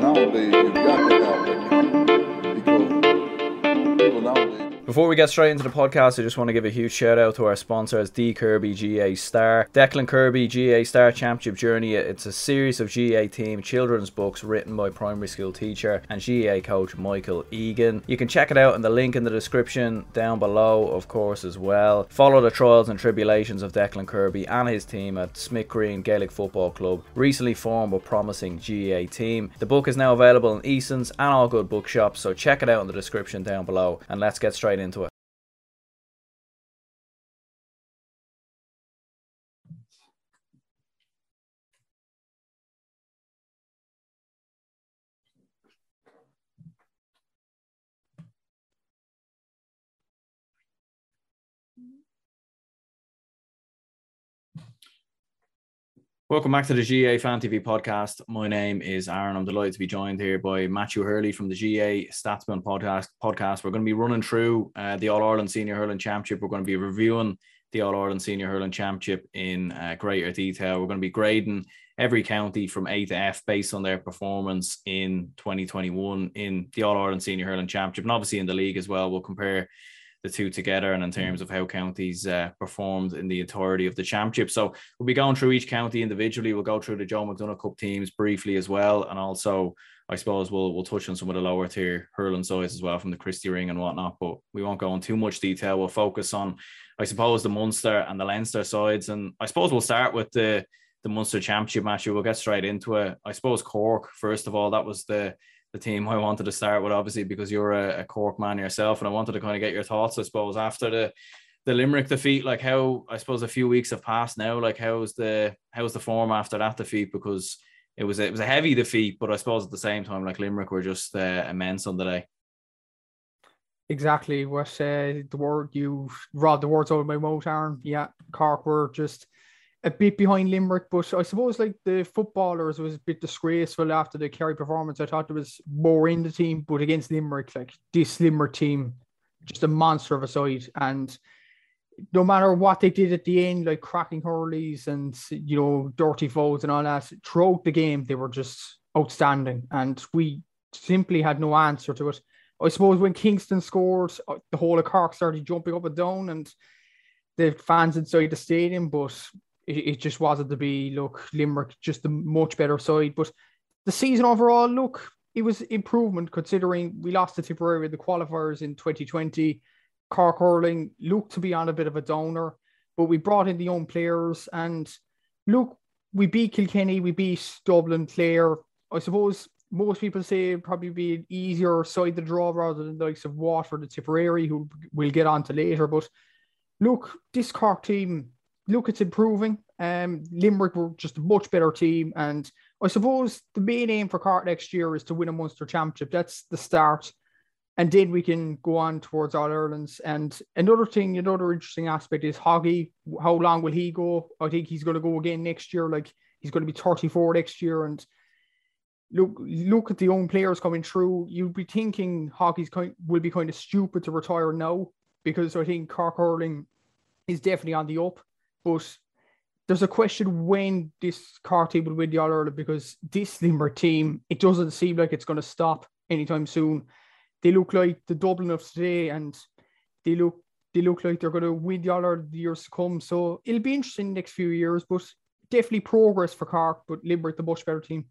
Nowadays, you got because people nowadays. Before we get straight into the podcast, I just want to give a huge shout out to our sponsors, D Kirby GAA Star. Declan Kirby GAA Star Championship Journey. It's a series of GAA team children's books written by primary school teacher and GAA coach Michael Egan. You can check it out in the link in the description down below, of course, as well. Follow the trials and tribulations of Declan Kirby and his team at Smith Green Gaelic Football Club, recently formed a promising GAA team. The book is now available in Eason's and all good bookshops, so check it out in the description down below. And let's get straight into it. Welcome back to the GAA Fan TV podcast. My name is Aaron. I'm delighted to be joined here by Matthew Hurley from the GAA Statsman podcast. Podcast. We're going to be running through uh, the All Ireland Senior Hurling Championship. We're going to be reviewing the All Ireland Senior Hurling Championship in uh, greater detail. We're going to be grading every county from A to F based on their performance in 2021 in the All Ireland Senior Hurling Championship, and obviously in the league as well. We'll compare the two together and in terms of how counties uh, performed in the entirety of the championship. So we'll be going through each county individually. We'll go through the Joe McDonagh Cup teams briefly as well, and also I suppose we'll we'll touch on some of the lower tier hurling sides as well from the Christy Ring and whatnot. But we won't go in too much detail. We'll focus on, I suppose, the Munster and the Leinster sides, and I suppose we'll start with the the Munster Championship match. We'll get straight into it. I suppose Cork first of all. That was the the team I wanted to start with, obviously, because you're a, a Cork man yourself, and I wanted to kind of get your thoughts, I suppose, after the the Limerick defeat. Like how I suppose a few weeks have passed now. Like how's the how's the form after that defeat? Because it was a, it was a heavy defeat, but I suppose at the same time, like Limerick were just uh, immense on the day. Exactly what uh, the word you rod the words out of my mouth, Aaron. Yeah, Cork were just a bit behind Limerick, but I suppose like the footballers was a bit disgraceful after the Kerry performance. I thought there was more in the team, but against Limerick, like this Limerick team, just a monster of a side. And no matter what they did at the end, like cracking hurleys and you know dirty foes and all that, throughout the game they were just outstanding, and we simply had no answer to it. I suppose when Kingston scored, uh, the whole of Cork started jumping up and down, and the fans inside the stadium, but it, it just wasn't to be. Look, Limerick just a much better side, but the season overall, look, it was improvement considering we lost to Tipperary the qualifiers in 2020. Cork hurling looked to be on a bit of a downer, but we brought in the young players and look, we beat Kilkenny, we beat Dublin, Clare. I suppose most people say it probably be an easier side to draw rather than the likes of Waterford and Tipperary, who we'll get on to later. But look, this Cork team look, it's improving. Um, Limerick were just a much better team, and I suppose the main aim for Cork next year is to win a Munster Championship. That's the start, and then we can go on towards All Ireland's. And another thing, another interesting aspect is Hoggy. How long will he go? I think he's going to go again next year. Like he's going to be 34 next year, and look look at the young players coming through. You'd be thinking Hoggy's kind will be kind of stupid to retire now because I think Cork hurling is definitely on the up. But there's a question when this Cork team will win the All Ireland because this Limerick team, it doesn't seem like it's going to stop anytime soon. They look like the Dublin of today, and they look they look like they're going to win the All Ireland years to come. So it'll be interesting next few years, but definitely progress for Cork, but Limerick the much better team.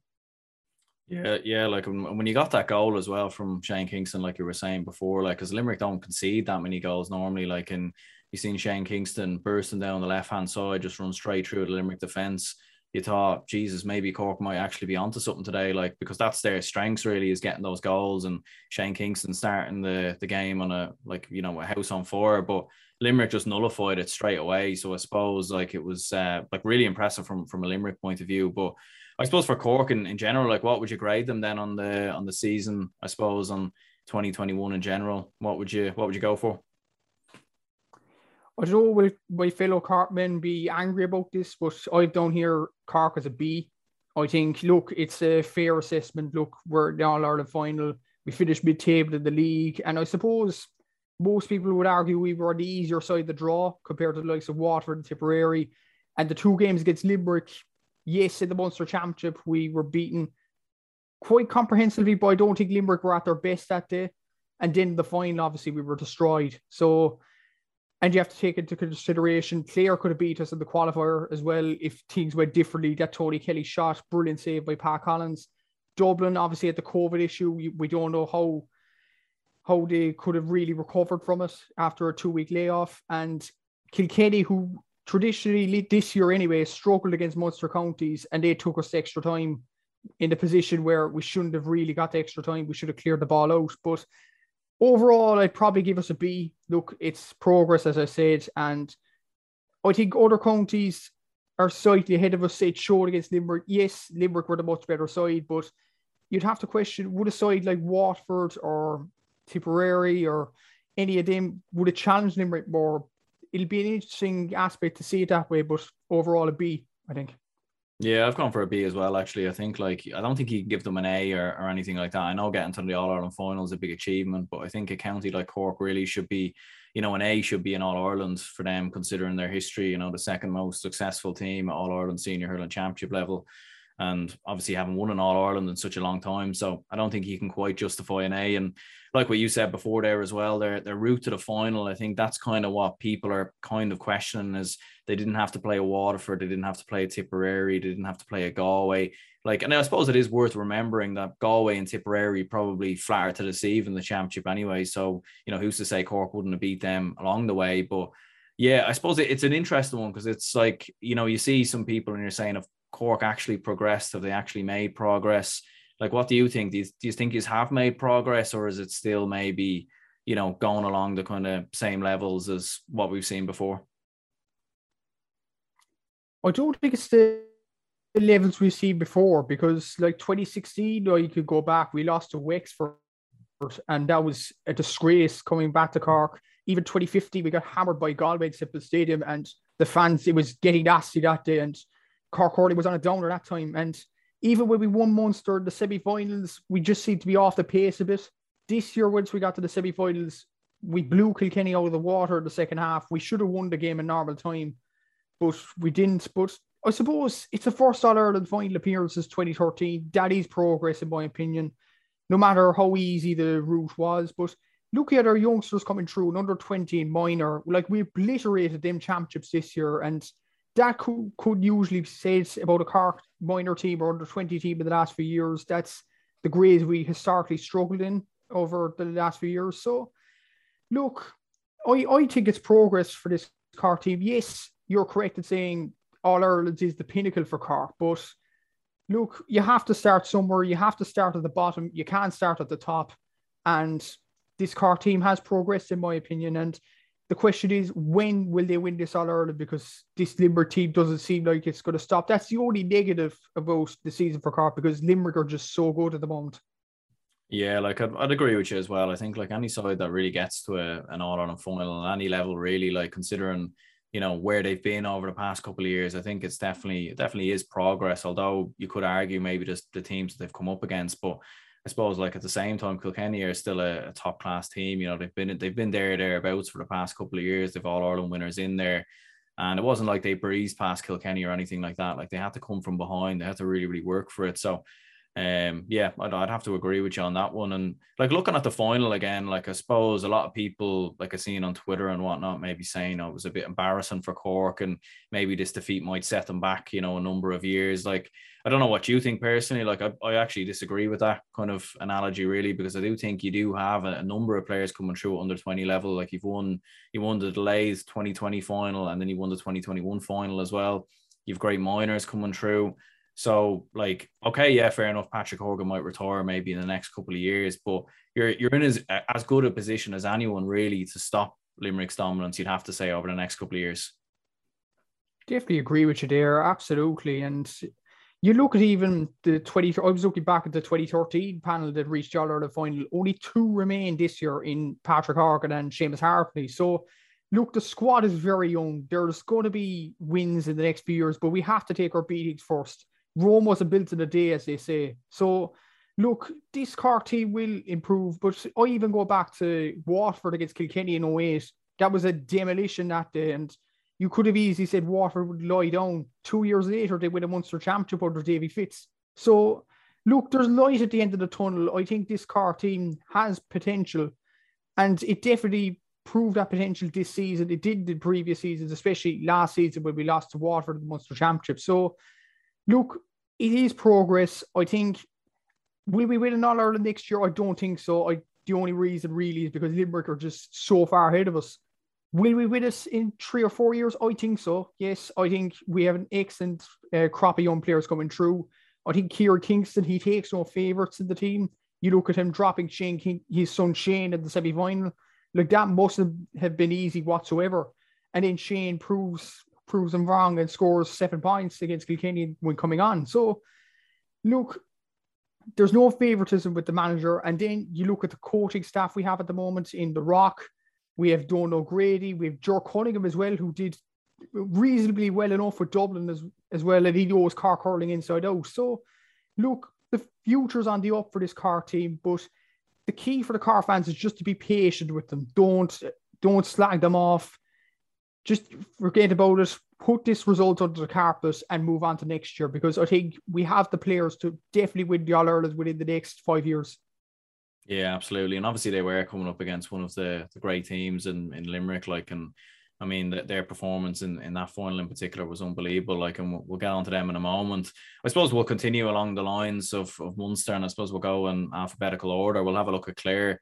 Yeah, yeah, like um, when you got that goal as well from Shane Kingston, like you were saying before, like because Limerick don't concede that many goals normally, like in you seen Shane Kingston bursting down the left hand side, just run straight through the Limerick defence. You thought, Jesus, maybe Cork might actually be onto something today, like because that's their strengths really is getting those goals and Shane Kingston starting the the game on a like you know a house on fire, but Limerick just nullified it straight away. So I suppose like it was uh, like really impressive from from a Limerick point of view, but. I suppose for Cork in, in general, like what would you grade them then on the on the season? I suppose on 2021 in general, what would you what would you go for? I don't know, will my fellow Corkmen be angry about this, but I don't hear Cork as a B. I think, look, it's a fair assessment. Look, we're the All Ireland final. We finished mid table in the league. And I suppose most people would argue we were on the easier side of the draw compared to the likes of Waterford and Tipperary. And the two games against Limerick, yes, in the Munster Championship, we were beaten quite comprehensively, but I don't think Limerick were at their best that day. And then the final, obviously, we were destroyed. So, and you have to take into consideration, Clare could have beat us in the qualifier as well if things went differently. That Tony Kelly shot, brilliant save by Pat Collins. Dublin, obviously, had the COVID issue. We, we don't know how how they could have really recovered from it after a two week layoff. And Kilkenny, who traditionally this year anyway struggled against Munster counties, and they took us extra time in the position where we shouldn't have really got the extra time. We should have cleared the ball out. But overall, I'd probably give us a B. Look, it's progress, as I said, and I think other counties are slightly ahead of us. It showed against Limerick. Yes, Limerick were the much better side, but you'd have to question would a side like Watford or Tipperary or any of them would have challenged Limerick more? It'll be an interesting aspect to see it that way, but overall a B, I think. Yeah, I've gone for a B as well. Actually, I think like I don't think you can give them an A or, or anything like that. I know getting to the All Ireland final is a big achievement, but I think a county like Cork really should be, you know, an A should be an All Ireland for them considering their history. You know, the second most successful team at All Ireland Senior Hurling Championship level, and obviously haven't won an All Ireland in such a long time. So I don't think you can quite justify an A. And like what you said before there as well, their their route to the final, I think that's kind of what people are kind of questioning is they didn't have to play a Waterford, they didn't have to play a Tipperary, they didn't have to play a Galway. Like, and I suppose it is worth remembering that Galway and Tipperary probably flatter to deceive in the championship anyway. So, you know, who's to say Cork wouldn't have beat them along the way? But yeah, I suppose it's an interesting one because it's like, you know, you see some people and you're saying if Cork actually progressed, have they actually made progress? Like, what do you think? Do you, do you think you have made progress, or is it still maybe, you know, going along the kind of same levels as what we've seen before? I don't think it's the levels we've seen before because, like 2016, or you could go back, we lost to Wexford, and that was a disgrace coming back to Cork. Even 2050, we got hammered by Galway at Semple Stadium, and the fans, it was getting nasty that day. And Cork Hurling was on a downer that time. And even when we won Munster, the semi finals, we just seemed to be off the pace a bit. This year, once we got to the semi finals, we blew Kilkenny out of the water in the second half. We should have won the game in normal time, but we didn't. But I suppose it's the first All Ireland final appearance since 2013. That is progress, in my opinion, no matter how easy the route was. But look at our youngsters coming through, an under 20 and minor. Like we obliterated them championships this year, and that could, could usually said about a Cork minor team or under 20 team in the last few years. That's the grades we historically struggled in over the last few years. So, look, I, I think it's progress for this Cork team. Yes, you're correct in saying All Ireland is the pinnacle for Cork, but look, you have to start somewhere. You have to start at the bottom. You can't start at the top. And this Cork team has progressed, in my opinion. And the question is, when will they win this All Ireland? Because this Limerick team doesn't seem like it's going to stop. That's the only negative about the season for Cork because Limerick are just so good at the moment. Yeah, like I'd, I'd agree with you as well. I think like any side that really gets to a, an All Ireland final on any level, really, like considering you know where they've been over the past couple of years, I think it's definitely it definitely is progress. Although you could argue maybe just the teams that they've come up against, but I suppose like at the same time, Kilkenny are still a, a, top class team. You know, they've been they've been there thereabouts for the past couple of years. They've all Ireland winners in there. And it wasn't like they breezed past Kilkenny or anything like that. Like they had to come from behind. They had to really, really work for it. So um, yeah, I'd, I'd have to agree with you on that one. And like looking at the final again, like I suppose a lot of people, like I've seen on Twitter and whatnot, maybe saying oh, it was a bit embarrassing for Cork and maybe this defeat might set them back, you know, a number of years. Like I don't know what you think personally. Like I, I actually disagree with that kind of analogy really because I do think you do have a, a number of players coming through under 20 level. Like you've won, you won the delays 2020 final and then you won the 2021 final as well. You've great minors coming through. So, like, okay, yeah, fair enough. Patrick Horgan might retire maybe in the next couple of years, but you're you're in as as good a position as anyone really to stop Limerick's dominance. You'd have to say over the next couple of years. Definitely agree with you there, absolutely. And you look at even the 20, I was looking back at the 2013 panel that reached All Ireland final. Only two remain this year in Patrick Horgan and Seamus Harnedy. So, look, the squad is very young. There's going to be wins in the next few years, but we have to take our beatings first. Rome wasn't built in a day, as they say. So, look, this Cork team will improve. But I even go back to Waterford against Kilkenny in 08. That was a demolition that day. And you could have easily said Waterford would lie down. Two years later, they win a Munster Championship under Davy Fitz. So, look, there's light at the end of the tunnel. I think this Cork team has potential, and it definitely proved that potential this season. It did the previous seasons, especially last season when we lost to Waterford in the Munster Championship. So, look, it is progress. I think will we win an All Ireland next year? I don't think so. I the only reason really is because Limerick are just so far ahead of us. Will we win us in three or four years? I think so. Yes, I think we have an excellent uh, crop of young players coming through. I think Kieran Kingston, he takes no favourites in the team. You look at him dropping Shane King, his son Shane in the semi final. Like that must have been easy whatsoever. And then Shane proves proves him wrong and scores seven points against Kilkenny when coming on. So, look, there's no favoritism with the manager. And then you look at the coaching staff we have at the moment in the Rock. We have Don O'Grady, we have Ger Cunningham as well, who did reasonably well enough with Dublin as, as well, and he knows Cork hurling inside out. So, look, the future's on the up for this car team, but the key for the car fans is just to be patient with them. Don't don't slag them off. Just forget about it put this result under the carpet and move on to next year because I think we have the players to definitely win the All Ireland within the next five years. Yeah, absolutely. And obviously they were coming up against one of the, the great teams in, in Limerick, like and I mean the, their performance in, in that final in particular was unbelievable. Like and we'll, we'll get on to them in a moment. I suppose we'll continue along the lines of, of Munster and I suppose we'll go in alphabetical order. We'll have a look at Clare.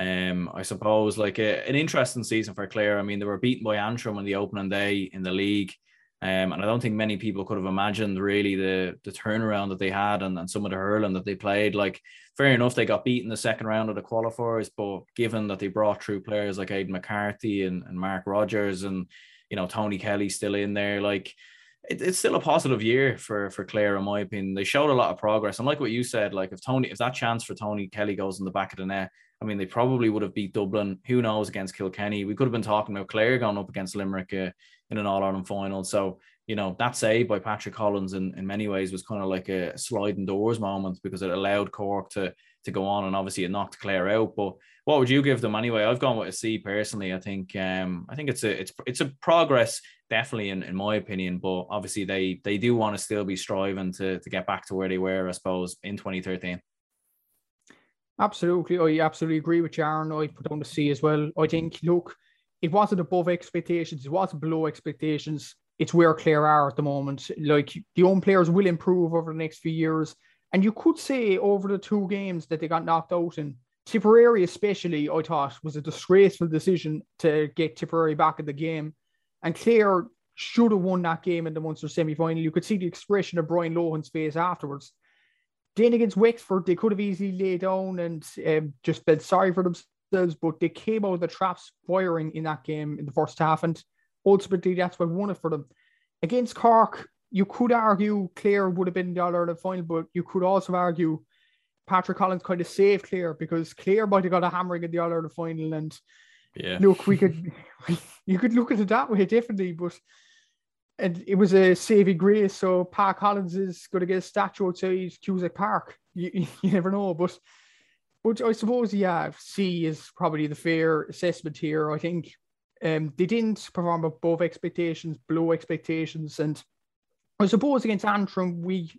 Um, I suppose like a, an interesting season for Clare. I mean, they were beaten by Antrim on the opening day in the league. Um, and I don't think many people could have imagined really the the turnaround that they had and, and some of the hurling that they played. Like, fair enough, they got beaten the second round of the qualifiers, but given that they brought through players like Aidan McCarthy and, and Mark Rogers and you know Tony Kelly still in there, like it, it's still a positive year for for Clare, in my opinion. They showed a lot of progress. And like what you said, like if Tony, if that chance for Tony Kelly goes in the back of the net, I mean, they probably would have beat Dublin. Who knows against Kilkenny? We could have been talking about Clare going up against Limerick uh, in an All Ireland final. So, you know, that save by Patrick Collins in, in many ways was kind of like a sliding doors moment because it allowed Cork to to go on and obviously it knocked Clare out. But what would you give them anyway? I've gone with a C personally. I think um I think it's a it's it's a progress definitely in, in my opinion, but obviously they they do want to still be striving to to get back to where they were, I suppose, in 2013. Absolutely. I absolutely agree with Aaron. I put on the C as well. I think, look, it wasn't above expectations, it wasn't below expectations. It's where Clare are at the moment. Like the young players will improve over the next few years. And you could say over the two games that they got knocked out in, Tipperary, especially, I thought was a disgraceful decision to get Tipperary back in the game. And Clare should have won that game in the Munster semi final. You could see the expression of Brian Lohan's face afterwards. Then against Wexford, they could have easily laid down and um, just felt sorry for themselves, but they came out of the traps firing in that game in the first half, and ultimately that's what won it for them. Against Cork, you could argue Clare would have been the All Ireland final, but you could also argue Patrick Collins kind of saved Clare because Clare might have got a hammering in the All Ireland final. And yeah, look, we could you could look at it that way definitely, but and it was a saving grace. So Pat Collins is going to get a statue outside Cusack Park. You, you never know, but but I suppose yeah, C is probably the fair assessment here. I think um, they didn't perform above expectations, below expectations, and I suppose against Antrim we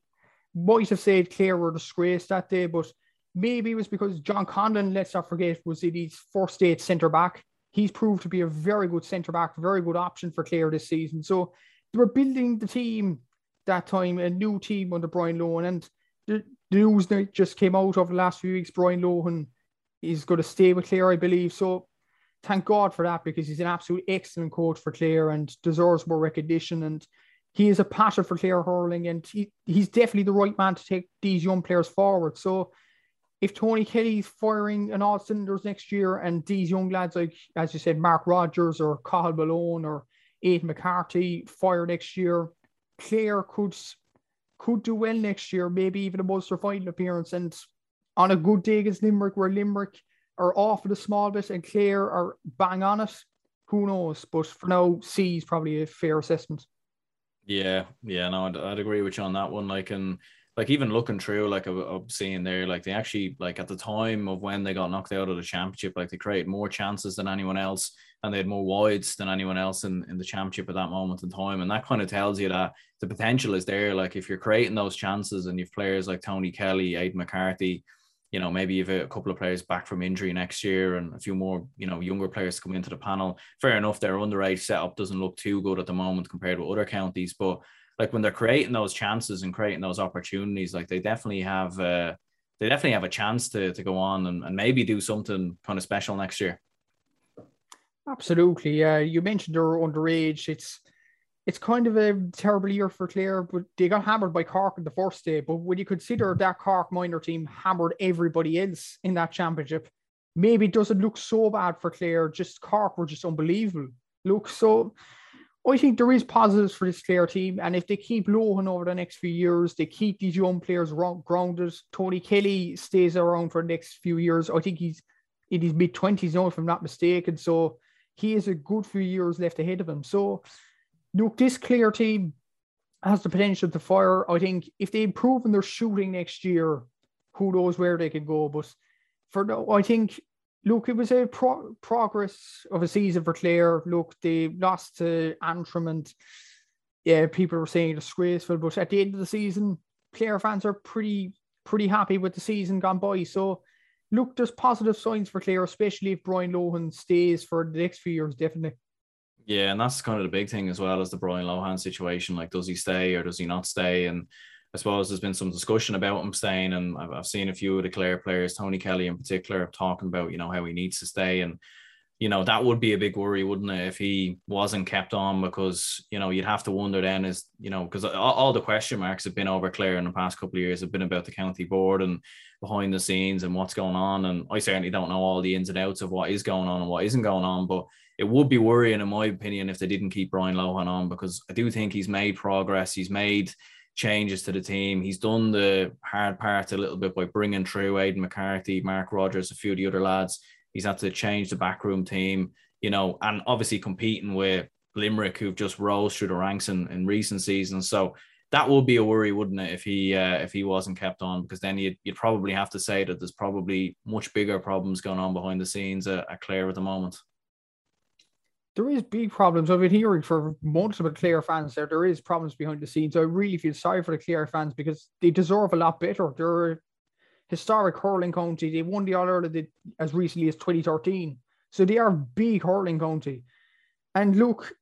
might have said Clare were disgraced that day, but maybe it was because John Conlon, let's not forget, was his first state centre back. He's proved to be a very good centre back, very good option for Clare this season. So they were building the team that time, a new team under Brian Lohan. And the, the news that just came out over the last few weeks, Brian Lohan is going to stay with Clare, I believe. So thank God for that because he's an absolute excellent coach for Clare and deserves more recognition. And he is a passion for Clare hurling and he, he's definitely the right man to take these young players forward. So if Tony Kelly's firing on all cylinders next year and these young lads, like as you said, Mark Rogers or Cathal Malone or Aidan McCarthy fire next year. Clare could could do well next year, maybe even a Munster final appearance. And on a good day against Limerick, where Limerick are off a small bit and Clare are bang on it, who knows? But for now, C is probably a fair assessment. Yeah, yeah, no, I'd, I'd agree with you on that one. Like, and like even looking through, like I'm seeing there, like they actually like at the time of when they got knocked out of the championship, like they create more chances than anyone else. And they had more wides than anyone else in, in the championship at that moment in time. And that kind of tells you that the potential is there. Like if you're creating those chances and you've players like Tony Kelly, Aidan McCarthy, you know, maybe you've a couple of players back from injury next year and a few more, you know, younger players come into the panel. Fair enough, their underage setup doesn't look too good at the moment compared with other counties, but like when they're creating those chances and creating those opportunities, like they definitely have uh, they definitely have a chance to to go on and, and maybe do something kind of special next year. Absolutely. Yeah. You mentioned they're underage. It's it's kind of a terrible year for Clare, but they got hammered by Cork in the first day. But when you consider that Cork minor team hammered everybody else in that championship, maybe it doesn't look so bad for Clare. Just Cork were just unbelievable. Look, so I think there is positives for this Clare team. And if they keep Lohan over the next few years, they keep these young players grounded. Tony Kelly stays around for the next few years. I think he's in his mid 20s now, if I'm not mistaken. So he has a good few years left ahead of him. So, look, this Clare team has the potential to fire. I think if they improve in their shooting next year, who knows where they can go. But for now, I think, look, it was a pro- progress of a season for Clare. Look, they lost to Antrim and yeah, people were saying disgraceful. But at the end of the season, Clare fans are pretty pretty happy with the season gone by. So look, there's positive signs for Clare, especially if Brian Lohan stays for the next few years, definitely. Yeah, and that's kind of the big thing as well as the Brian Lohan situation. Like, does he stay or does he not stay? And I suppose there's been some discussion about him staying, and I've, I've seen a few of the Clare players, Tony Kelly in particular, talking about you know how he needs to stay, and you know that would be a big worry, wouldn't it, if he wasn't kept on? Because you know you'd have to wonder then is you know because all, all the question marks have been over Clare in the past couple of years have been about the county board and behind the scenes and what's going on. And I certainly don't know all the ins and outs of what is going on and what isn't going on, but it would be worrying, in my opinion, if they didn't keep Brian Lohan on because I do think he's made progress. He's made changes to the team. He's done the hard part a little bit by bringing through Aidan McCarthy, Mark Rogers, a few of the other lads. He's had to change the backroom team, you know, and obviously competing with Limerick, who've just rose through the ranks in, in recent seasons. So that would be a worry, wouldn't it, if he uh, if he wasn't kept on? Because then you'd, you'd probably have to say that there's probably much bigger problems going on behind the scenes at, at Clare at the moment. There is big problems. I've been hearing for multiple Clare fans there. There is problems behind the scenes. I really feel sorry for the Clare fans because they deserve a lot better. They're historic hurling county. They won the All Ireland as recently as 2013. So they are big hurling county. And look,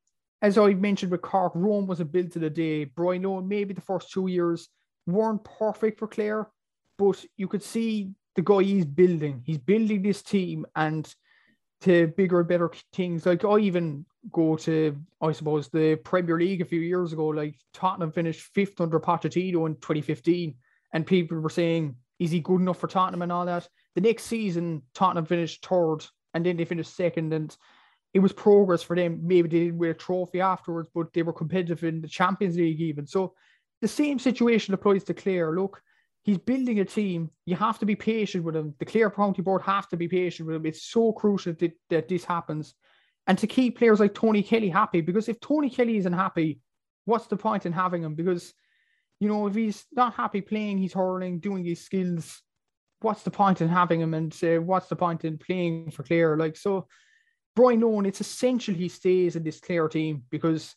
as I mentioned with Cork, Rome was a build to the day. Brian Lohan, maybe the first two years weren't perfect for Clare, but you could see the guy he's building. He's building this team and to bigger and better things. Like I even go to, I suppose, the Premier League a few years ago. Like Tottenham finished fifth under Pochettino in 2015, and people were saying, "Is he good enough for Tottenham?" and all that. The next season, Tottenham finished third, and then they finished second, and it was progress for them. Maybe they didn't win a trophy afterwards, but they were competitive in the Champions League even. So the same situation applies to Clare. Look, he's building a team. You have to be patient with him. The Clare County Board have to be patient with him. It's so crucial that, that this happens. And to keep players like Tony Kelly happy, because if Tony Kelly isn't happy, what's the point in having him? Because, you know, if he's not happy playing, he's hurling, doing his skills, what's the point in having him? And uh, what's the point in playing for Clare? Like, so Brian Lohan, it's essential he stays in this Clare team because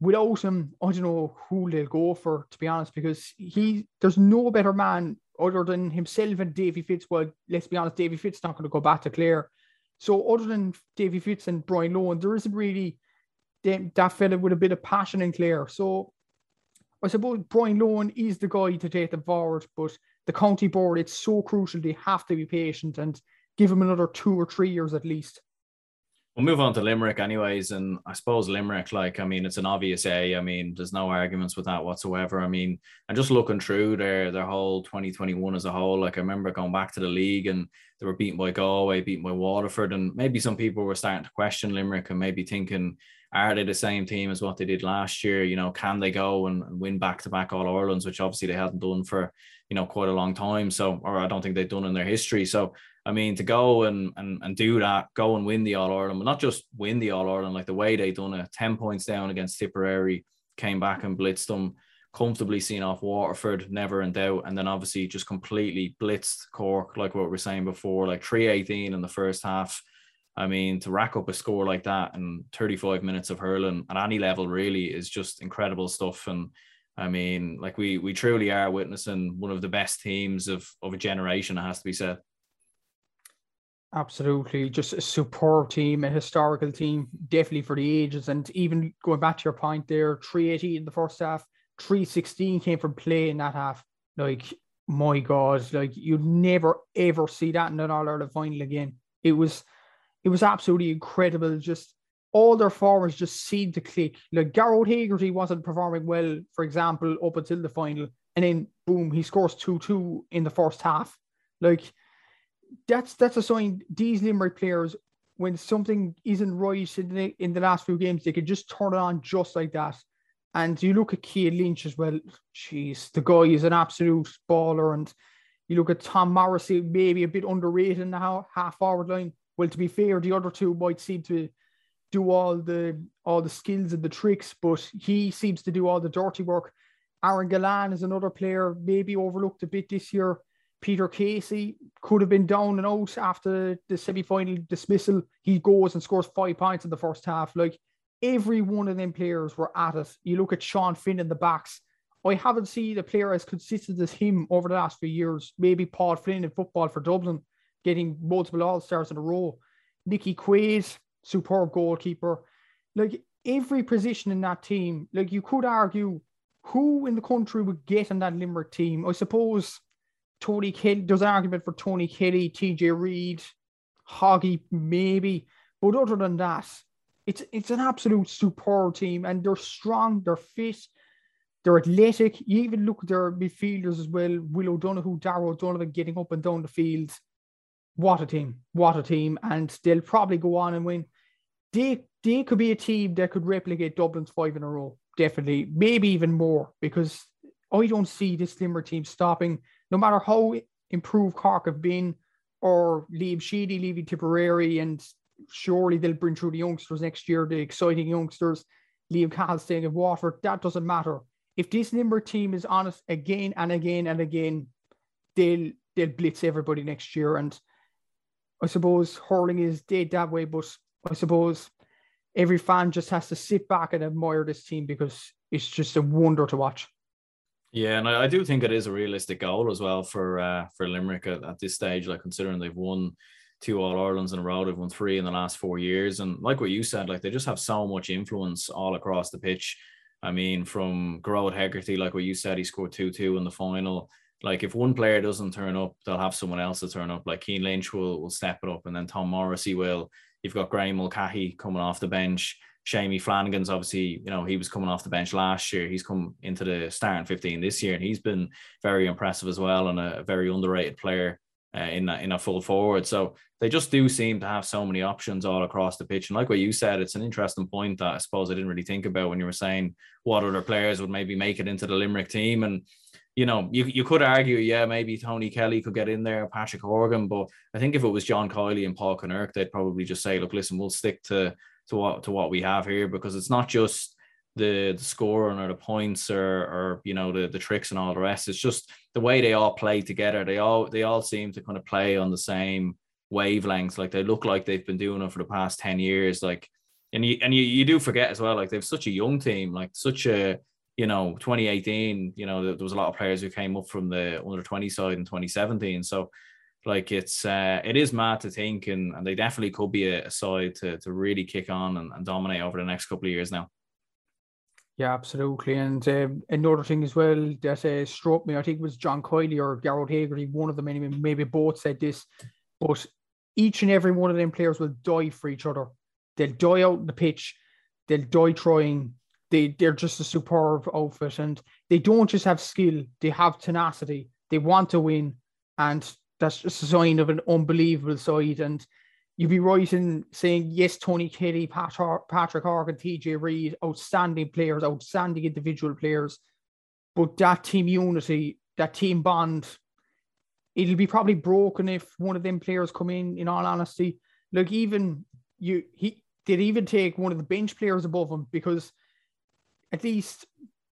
without him, I don't know who they'll go for, to be honest, because he there's no better man other than himself and Davy Fitz. Well, let's be honest, Davy Fitz not going to go back to Clare. So other than Davy Fitz and Brian Lohan, there isn't really that fella with a bit of passion in Clare. So I suppose Brian Lohan is the guy to take them forward, but the county board, it's so crucial. They have to be patient and give him another two or three years at least. We'll move on to Limerick, anyways. And I suppose Limerick, like, I mean, it's an obvious A. I mean, there's no arguments with that whatsoever. I mean, and just looking through their their whole 2021 as a whole, like, I remember going back to the league and they were beaten by Galway, beaten by Waterford. And maybe some people were starting to question Limerick and maybe thinking, are they the same team as what they did last year? You know, can they go and, win back to back All Irelands, which obviously they hadn't done for, you know, quite a long time. So, or I don't think they've done in their history. So, I mean, to go and and, and do that, go and win the All Ireland, but not just win the All Ireland, like the way they done it, 10 points down against Tipperary, came back and blitzed them, comfortably seen off Waterford, never in doubt. And then obviously just completely blitzed Cork, like what we are saying before, like 318 in the first half. I mean, to rack up a score like that in 35 minutes of hurling at any level really is just incredible stuff. And I mean, like we we truly are witnessing one of the best teams of of a generation. It has to be said. Absolutely, just a superb team, a historical team, definitely for the ages. And even going back to your point there, 380 in the first half, 316 came from play in that half. Like, my God, like you'd never ever see that in an All Ireland final again. It was it was absolutely incredible. Just all their forwards just seemed to click. Like Gearóid Hegarty wasn't performing well, for example, up until the final, and then boom, he scores two two in the first half. Like that's that's a sign. These Limerick players, when something isn't right in the, in the last few games, they can just turn it on just like that. And you look at Cian Lynch as well. Jeez, the guy is an absolute baller. And you look at Tom Morrissey, maybe a bit underrated in the half forward line. Well, to be fair, the other two might seem to do all the all the skills and the tricks, but he seems to do all the dirty work. Aaron Gillane is another player, maybe overlooked a bit this year. Peter Casey could have been down and out after the semi-final dismissal. He goes and scores five points in the first half. Like every one of them players were at it. You look at Sean Finn in the backs. I haven't seen a player as consistent as him over the last few years. Maybe Paul Flynn in football for Dublin getting multiple All Stars in a row. Nicky Quaid, superb goalkeeper. Like every position in that team, like you could argue who in the country would get in that Limerick team. I suppose Tony Kelly, there's an argument for Tony Kelly, TJ Reid, Hoggy, maybe. But other than that, it's it's an absolute superb team and they're strong, they're fit, they're athletic. You even look at their midfielders as well. Will O'Donoghue, Darragh O'Donovan getting up and down the field what a team, what a team. And they'll probably go on and win. They, they could be a team that could replicate Dublin's five in a row, definitely, maybe even more, because I don't see this Limerick team stopping, no matter how improved Cork have been, or Liam Sheedy leaving Tipperary, and surely they'll bring through the youngsters next year, the exciting youngsters, Liam Cahill staying at Waterford. That doesn't matter. If this Limerick team is honest again and again and again, they'll they'll blitz everybody next year. And I suppose hurling is dead that way, but I suppose every fan just has to sit back and admire this team because it's just a wonder to watch. Yeah, and I, I do think it is a realistic goal as well for uh, for Limerick at, at this stage, like considering they've won two All Irelands in a row, they've won three in the last four years, and like what you said, like they just have so much influence all across the pitch. I mean, from Gearóid Hegarty, like what you said, he scored two two in the final like if one player doesn't turn up, they'll have someone else to turn up. Like Cian Lynch will will step it up, and then Tom Morrissey will. You've got Graeme Mulcahy coming off the bench. Seamie Flanagan's obviously, you know, he was coming off the bench last year. He's come into the starting 15 this year, and he's been very impressive as well, and a, very underrated player uh, in in a full forward. So they just do seem to have so many options all across the pitch. And like what you said, it's an interesting point that I suppose I didn't really think about when you were saying what other players would maybe make it into the Limerick team. And you know, you, you could argue, yeah, maybe Tony Kelly could get in there, Patrick Horgan, but I think if it was John Kiely and Paul Kinnerk, they'd probably just say, look, listen, we'll stick to to what to what we have here because it's not just the, the scoring or the points or or you know the the tricks and all the rest. It's just the way they all play together. They all they all seem to kind of play on the same wavelengths. Like they look like they've been doing it for the past 10 years. Like and you and you, you do forget as well, like they've such a young team, like such a you know, 2018, you know, there was a lot of players who came up from the under 20 side in 2017. So, like, it's uh, it is mad to think, and, and they definitely could be a, a side to, to really kick on and, and, dominate over the next couple of years now. Yeah, absolutely. And um, another thing as well that uh, struck me, I think it was John Kiely or Gearóid Hegarty, one of them, maybe, maybe both said this, but each and every one of them players will die for each other. They'll die out in the pitch, they'll die trying, they they're just a superb outfit, and they don't just have skill; they have tenacity. They want to win, and that's just a sign of an unbelievable side. And you'd be right in saying yes, Tony Kelly, Patrick, Patrick Horgan, TJ Reid, outstanding players, outstanding individual players, but that team unity, that team bond, it'll be probably broken if one of them players come in. In all honesty, like even you, he did even take one of the bench players above him because at least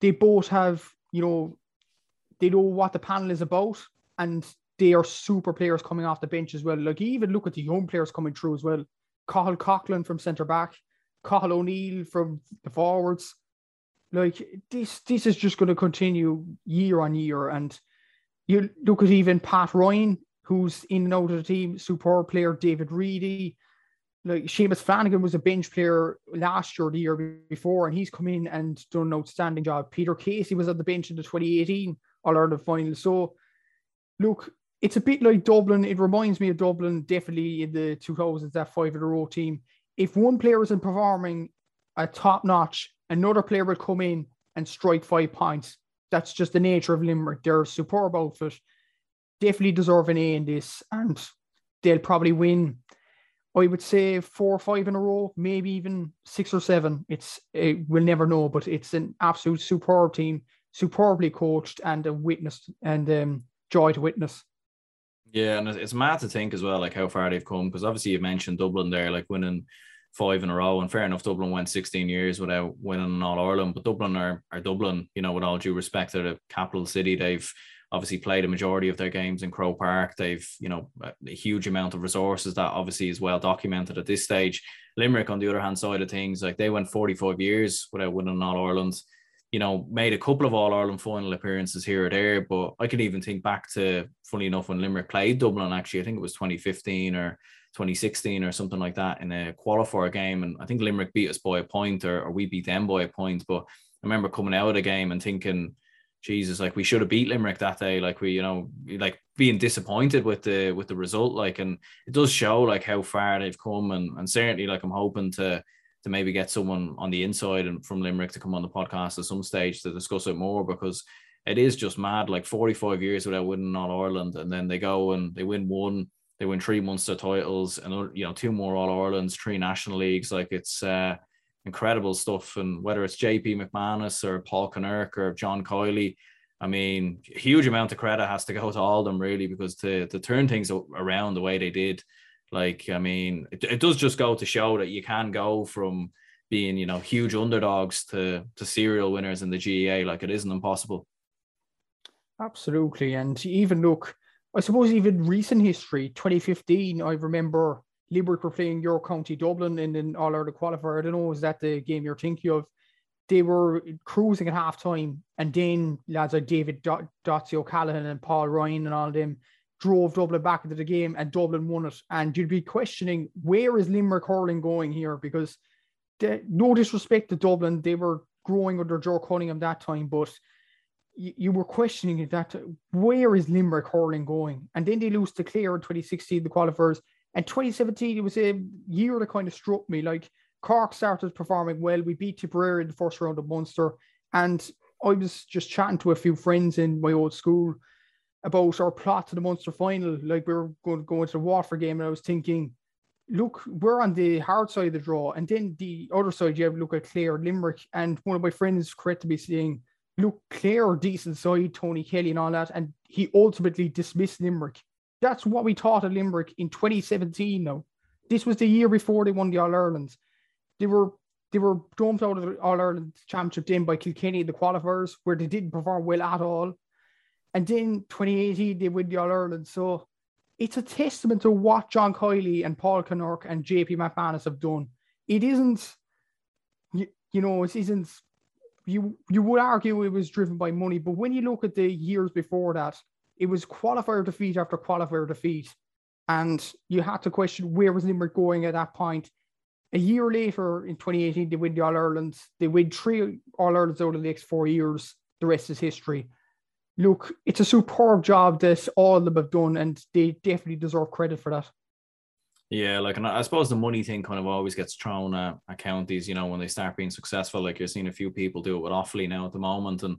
they both have, you know, they know what the panel is about and they are super players coming off the bench as well. Like even look at the young players coming through as well. Cathal Coughlan from centre back, Cathal O'Neill from the forwards. Like this, this is just going to continue year on year. And you look at even Pat Ryan, who's in and out of the team, superb player, David Reidy. Like Seamus Flanagan was a bench player last year, the year before, and he's come in and done an outstanding job. Peter Casey was at the bench in the 2018 All Ireland final. So, look, it's a bit like Dublin. It reminds me of Dublin, definitely in the 2000s, that five in a row team. If one player isn't performing at top notch, another player will come in and strike five points. That's just the nature of Limerick. They're superb outfit. Definitely deserve an A in this, and they'll probably win. I would say four or five in a row, maybe even six or seven. It's it, we'll never know, but it's an absolute superb team, superbly coached, and a witness and um, joy to witness. Yeah, and it's mad to think as well, like how far they've come. Because obviously you mentioned Dublin there, like winning five in a row, and fair enough, Dublin went 16 years without winning an All Ireland. But Dublin are, are Dublin, you know, with all due respect, to the capital city. They've obviously played a majority of their games in Croke Park. They've, you know, a huge amount of resources that obviously is well documented at this stage. Limerick, on the other hand side of things, like they went 45 years without winning an All Ireland you know, made a couple of All Ireland final appearances here or there, but I can even think back to, funny enough, when Limerick played Dublin, actually, I think it was 2015 or 2016 or something like that in a qualifier game. And I think Limerick beat us by a point or, or we beat them by a point. But I remember coming out of the game and thinking, Jesus, like we should have beat Limerick that day. Like we, you know, like being disappointed with the with the result. Like, and it does show like how far they've come. And and certainly like I'm hoping to to maybe get someone on the inside and from Limerick to come on the podcast at some stage to discuss it more because it is just mad. Like 45 years without winning All Ireland, and then they go and they win one, they win three Munster titles, and you know two more All Irelands, three national leagues. Like it's uh, incredible stuff. And whether it's JP McManus or Paul Kinnerk or John Kiely, I mean, huge amount of credit has to go to all of them really because to to turn things around the way they did like, I mean, it, it does just go to show that you can go from being, you know, huge underdogs to to serial winners in the GAA. Like, it isn't impossible. Absolutely, and even look, I suppose even recent history, 2015, I remember Limerick were playing York County Dublin in an All Ireland qualifier. I don't know, is that the game you're thinking of? They were cruising at half time, and then lads like David Dotsy O'Callaghan and Paul Ryan and all of them drove Dublin back into the game and Dublin won it. And you'd be questioning where is Limerick hurling going here? Because the, no disrespect to Dublin, they were growing under Ger Cunningham that time, but you, you were questioning that where is Limerick hurling going? And then they lose to Clare in 2016, the qualifiers. And 2017, it was a year that kind of struck me. Like Cork started performing well. We beat Tipperary in the first round of Munster. And I was just chatting to a few friends in my old school about our plot to the Munster final. Like we were going to go into the Waterford game, and I was thinking, look, we're on the hard side of the draw, and then the other side, you have look at Clare, Limerick, and one of my friends correct to be saying, look, Clare, decent side, Tony Kelly, and all that, and he ultimately dismissed Limerick. That's what we taught at Limerick in 2017. Now, this was the year before they won the All Ireland. They were they were dumped out of the All Ireland Championship then by Kilkenny in the qualifiers, where they didn't perform well at all. And then 2018, they win the All Ireland. So it's a testament to what John Kiely and Paul Kinnerk and JP McManus have done. It isn't, you, you know, it isn't, you, you would argue it was driven by money, but when you look at the years before that, it was qualifier defeat after qualifier defeat. And you had to question where was Limerick going at that point. A year later, in 2018, they win the All Ireland. They win three All Irelands over the next four years. The rest is history look, it's a superb job that all of them have done, and they definitely deserve credit for that. Yeah, like, and I suppose the money thing kind of always gets thrown at, at counties, you know, when they start being successful. Like, you're seeing a few people do it with Offaly now at the moment. And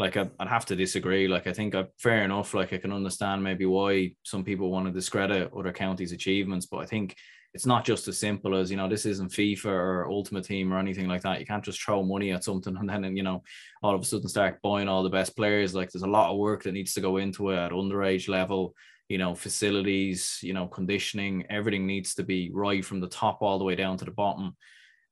like, I'd, I'd have to disagree. Like, I think I, fair enough. Like, I can understand maybe why some people want to discredit other counties' achievements, but I think it's not just as simple as you know this isn't FIFA or Ultimate Team or anything like that. You can't just throw money at something and then you know all of a sudden start buying all the best players. Like there's a lot of work that needs to go into it at underage level. You know, facilities, you know, conditioning, everything needs to be right from the top all the way down to the bottom.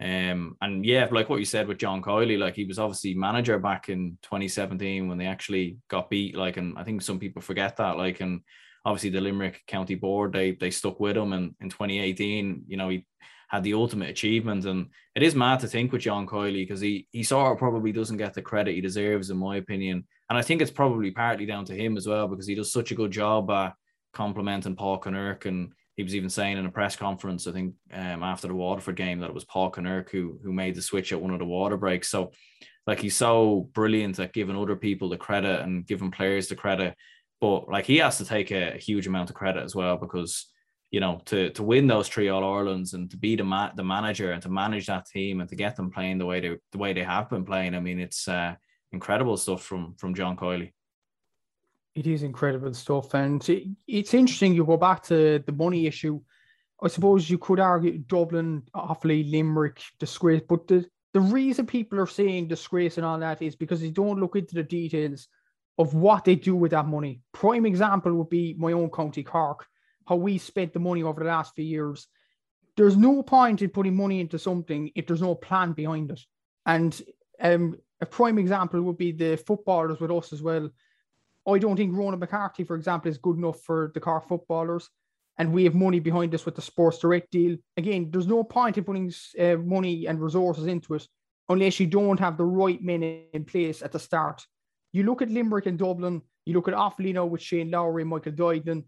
Um, and yeah, like what you said with John Kiely, like he was obviously manager back in 2017 when they actually got beat. Like, and I think some people forget that. Like, and obviously the Limerick County Board they they stuck with him, and in 2018, you know, he had the ultimate achievement. And it is mad to think with John Kiely because he he sort of probably doesn't get the credit he deserves, in my opinion. And I think it's probably partly down to him as well because he does such a good job at complimenting Paul Kinnerk and he was even saying in a press conference, I think um, after the Waterford game, that it was Paul Kinnerk who who made the switch at one of the water breaks. So, like he's so brilliant at giving other people the credit and giving players the credit, but like he has to take a, a huge amount of credit as well because you know to to win those three All Irelands and to be the ma- the manager and to manage that team and to get them playing the way they the way they have been playing. I mean, it's uh, incredible stuff from from John Kiely. It is incredible stuff. And it's interesting. You go back to the money issue. I suppose you could argue Dublin, Offaly, Limerick, disgrace. But the, the reason people are saying disgrace and all that is because they don't look into the details of what they do with that money. Prime example would be my own county, Cork, how we spent the money over the last few years. There's no point in putting money into something if there's no plan behind it. And um, a prime example would be the footballers with us as well. I don't think Ronan McCarthy, for example, is good enough for the Cork footballers. And we have money behind us with the Sports Direct deal. Again, there's no point in putting uh, money and resources into it unless you don't have the right men in place at the start. You look at Limerick and Dublin, you look at Offaly with Shane Lowry and Michael Duignan.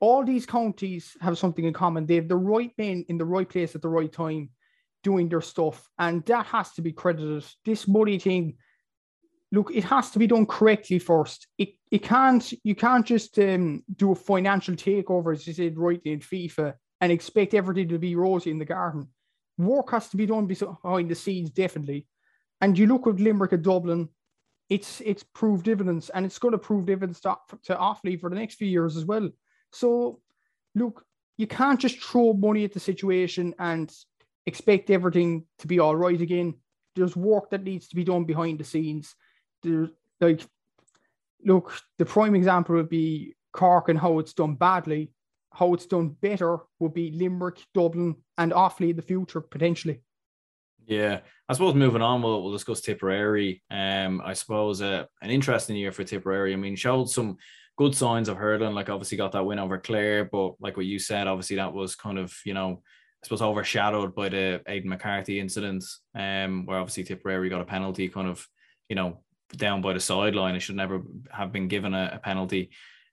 All these counties have something in common. They have the right men in the right place at the right time doing their stuff. And that has to be credited. This money thing, look, it has to be done correctly first. It it can't you can't just um, do a financial takeover, as you said rightly in FIFA, and expect everything to be rosy in the garden. Work has to be done behind the scenes, definitely. And you look at Limerick and Dublin, it's it's proved dividends, and it's going to prove dividends to, to Offaly for the next few years as well. So, look, you can't just throw money at the situation and expect everything to be all right again. There's work that needs to be done behind the scenes like, look, the prime example would be Cork and how it's done badly. How it's done better would be Limerick, Dublin, and Offaly in the future potentially. Yeah, I suppose moving on, we'll, we'll discuss Tipperary. Um, I suppose uh, an interesting year for Tipperary. I mean, showed some good signs of hurling. Like obviously got that win over Clare, but like what you said, obviously that was kind of you know I suppose overshadowed by the Aidan McCarthy incident, um, where obviously Tipperary got a penalty, kind of you know down by the sideline. It should never have been given a, a penalty.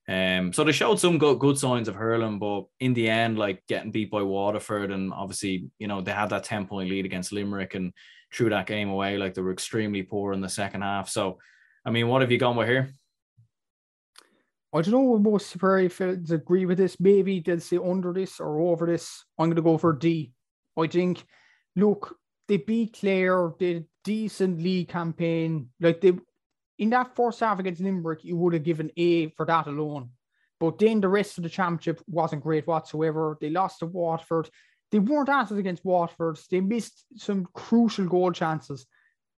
Um, so they showed some good, good signs of hurling, but in the end, like getting beat by Waterford, and obviously, you know, they had that 10 point lead against Limerick and threw that game away. Like they were extremely poor in the second half. So, I mean, what have you gone with here? I don't know most very fans agree with this. Maybe they'll say under this or over this. I'm going to go for D. I think, look, they beat Clare, they decent league campaign. Like they in that first half against Limerick, you would have given A for that alone. But then the rest of the championship wasn't great whatsoever. They lost to Waterford. They weren't at against Waterford. They missed some crucial goal chances.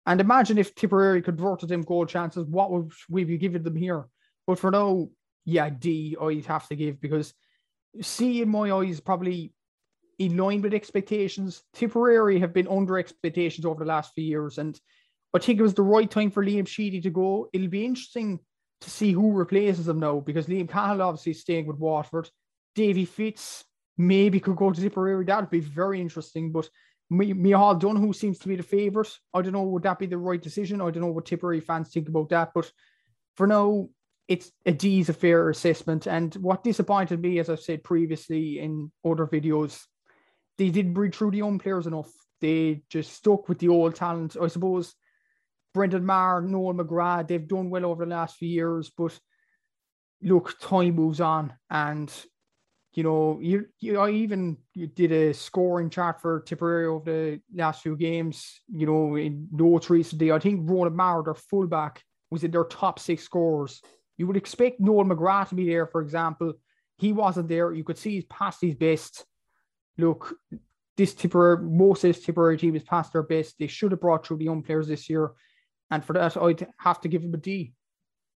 And imagine if Tipperary converted them goal chances, what would we be giving them here? But for now, yeah, D I'd have to give because C in my eyes probably in line with expectations. Tipperary have been under expectations over the last few years. And I think it was the right time for Liam Sheedy to go. It'll be interesting to see who replaces him now because Liam Cahill obviously is staying with Waterford. Davy Fitz maybe could go to Tipperary. That would be very interesting. But Micheál Donoghue seems to be the favourite. I don't know, would that be the right decision? I don't know what Tipperary fans think about that. But for now, it's a D's a fair assessment. And what disappointed me, as I've said previously in other videos, they didn't breed through the young players enough. They just stuck with the old talent. I suppose Brendan Maher, Noel McGrath, they've done well over the last few years, but look, time moves on, and you know, you, you I even you did a scoring chart for Tipperary over the last few games. You know, in notes recently, I think Ronan Maher, their fullback, was in their top six scorers. You would expect Noel McGrath to be there, for example. He wasn't there. You could see he's past his best. Look, this Tipperary, most of this Tipperary team is past their best. They should have brought through the young players this year. And for that, I'd have to give him a D.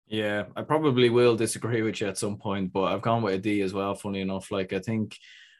Yeah, I probably will disagree with you at some point, but I've gone with a D as well. Funny enough, like I think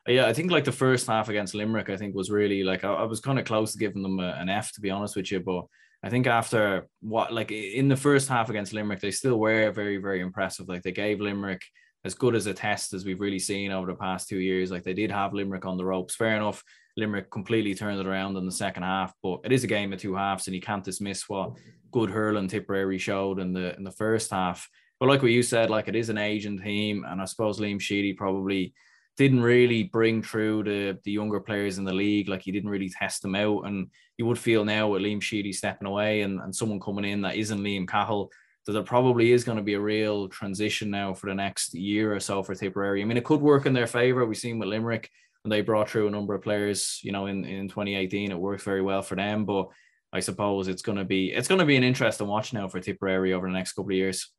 yeah, I think like the first half against Limerick, I think was really like I, I was kind of close to giving them a, an F to be honest with you, but I think after what like in the first half against Limerick, they still were very very impressive. Like they gave Limerick as good as a test as we've really seen over the past two years. Like they did have Limerick on the ropes. Fair enough, Limerick completely turned it around in the second half, but it is a game of two halves, and you can't dismiss what good hurling Tipperary showed in the in the first half. But like what you said, like it is an aging team, and I suppose Liam Sheedy probably didn't really bring through the the younger players in the league. Like he didn't really test them out. And you would feel now with Liam Sheedy stepping away and, and someone coming in that isn't Liam Cahill, that there probably is going to be a real transition now for the next year or so for Tipperary. I mean, it could work in their favour. We've seen with Limerick and they brought through a number of players, you know, in, in 2018, it worked very well for them. But I suppose it's gonna be it's gonna be an interesting watch now for Tipperary over the next couple of years.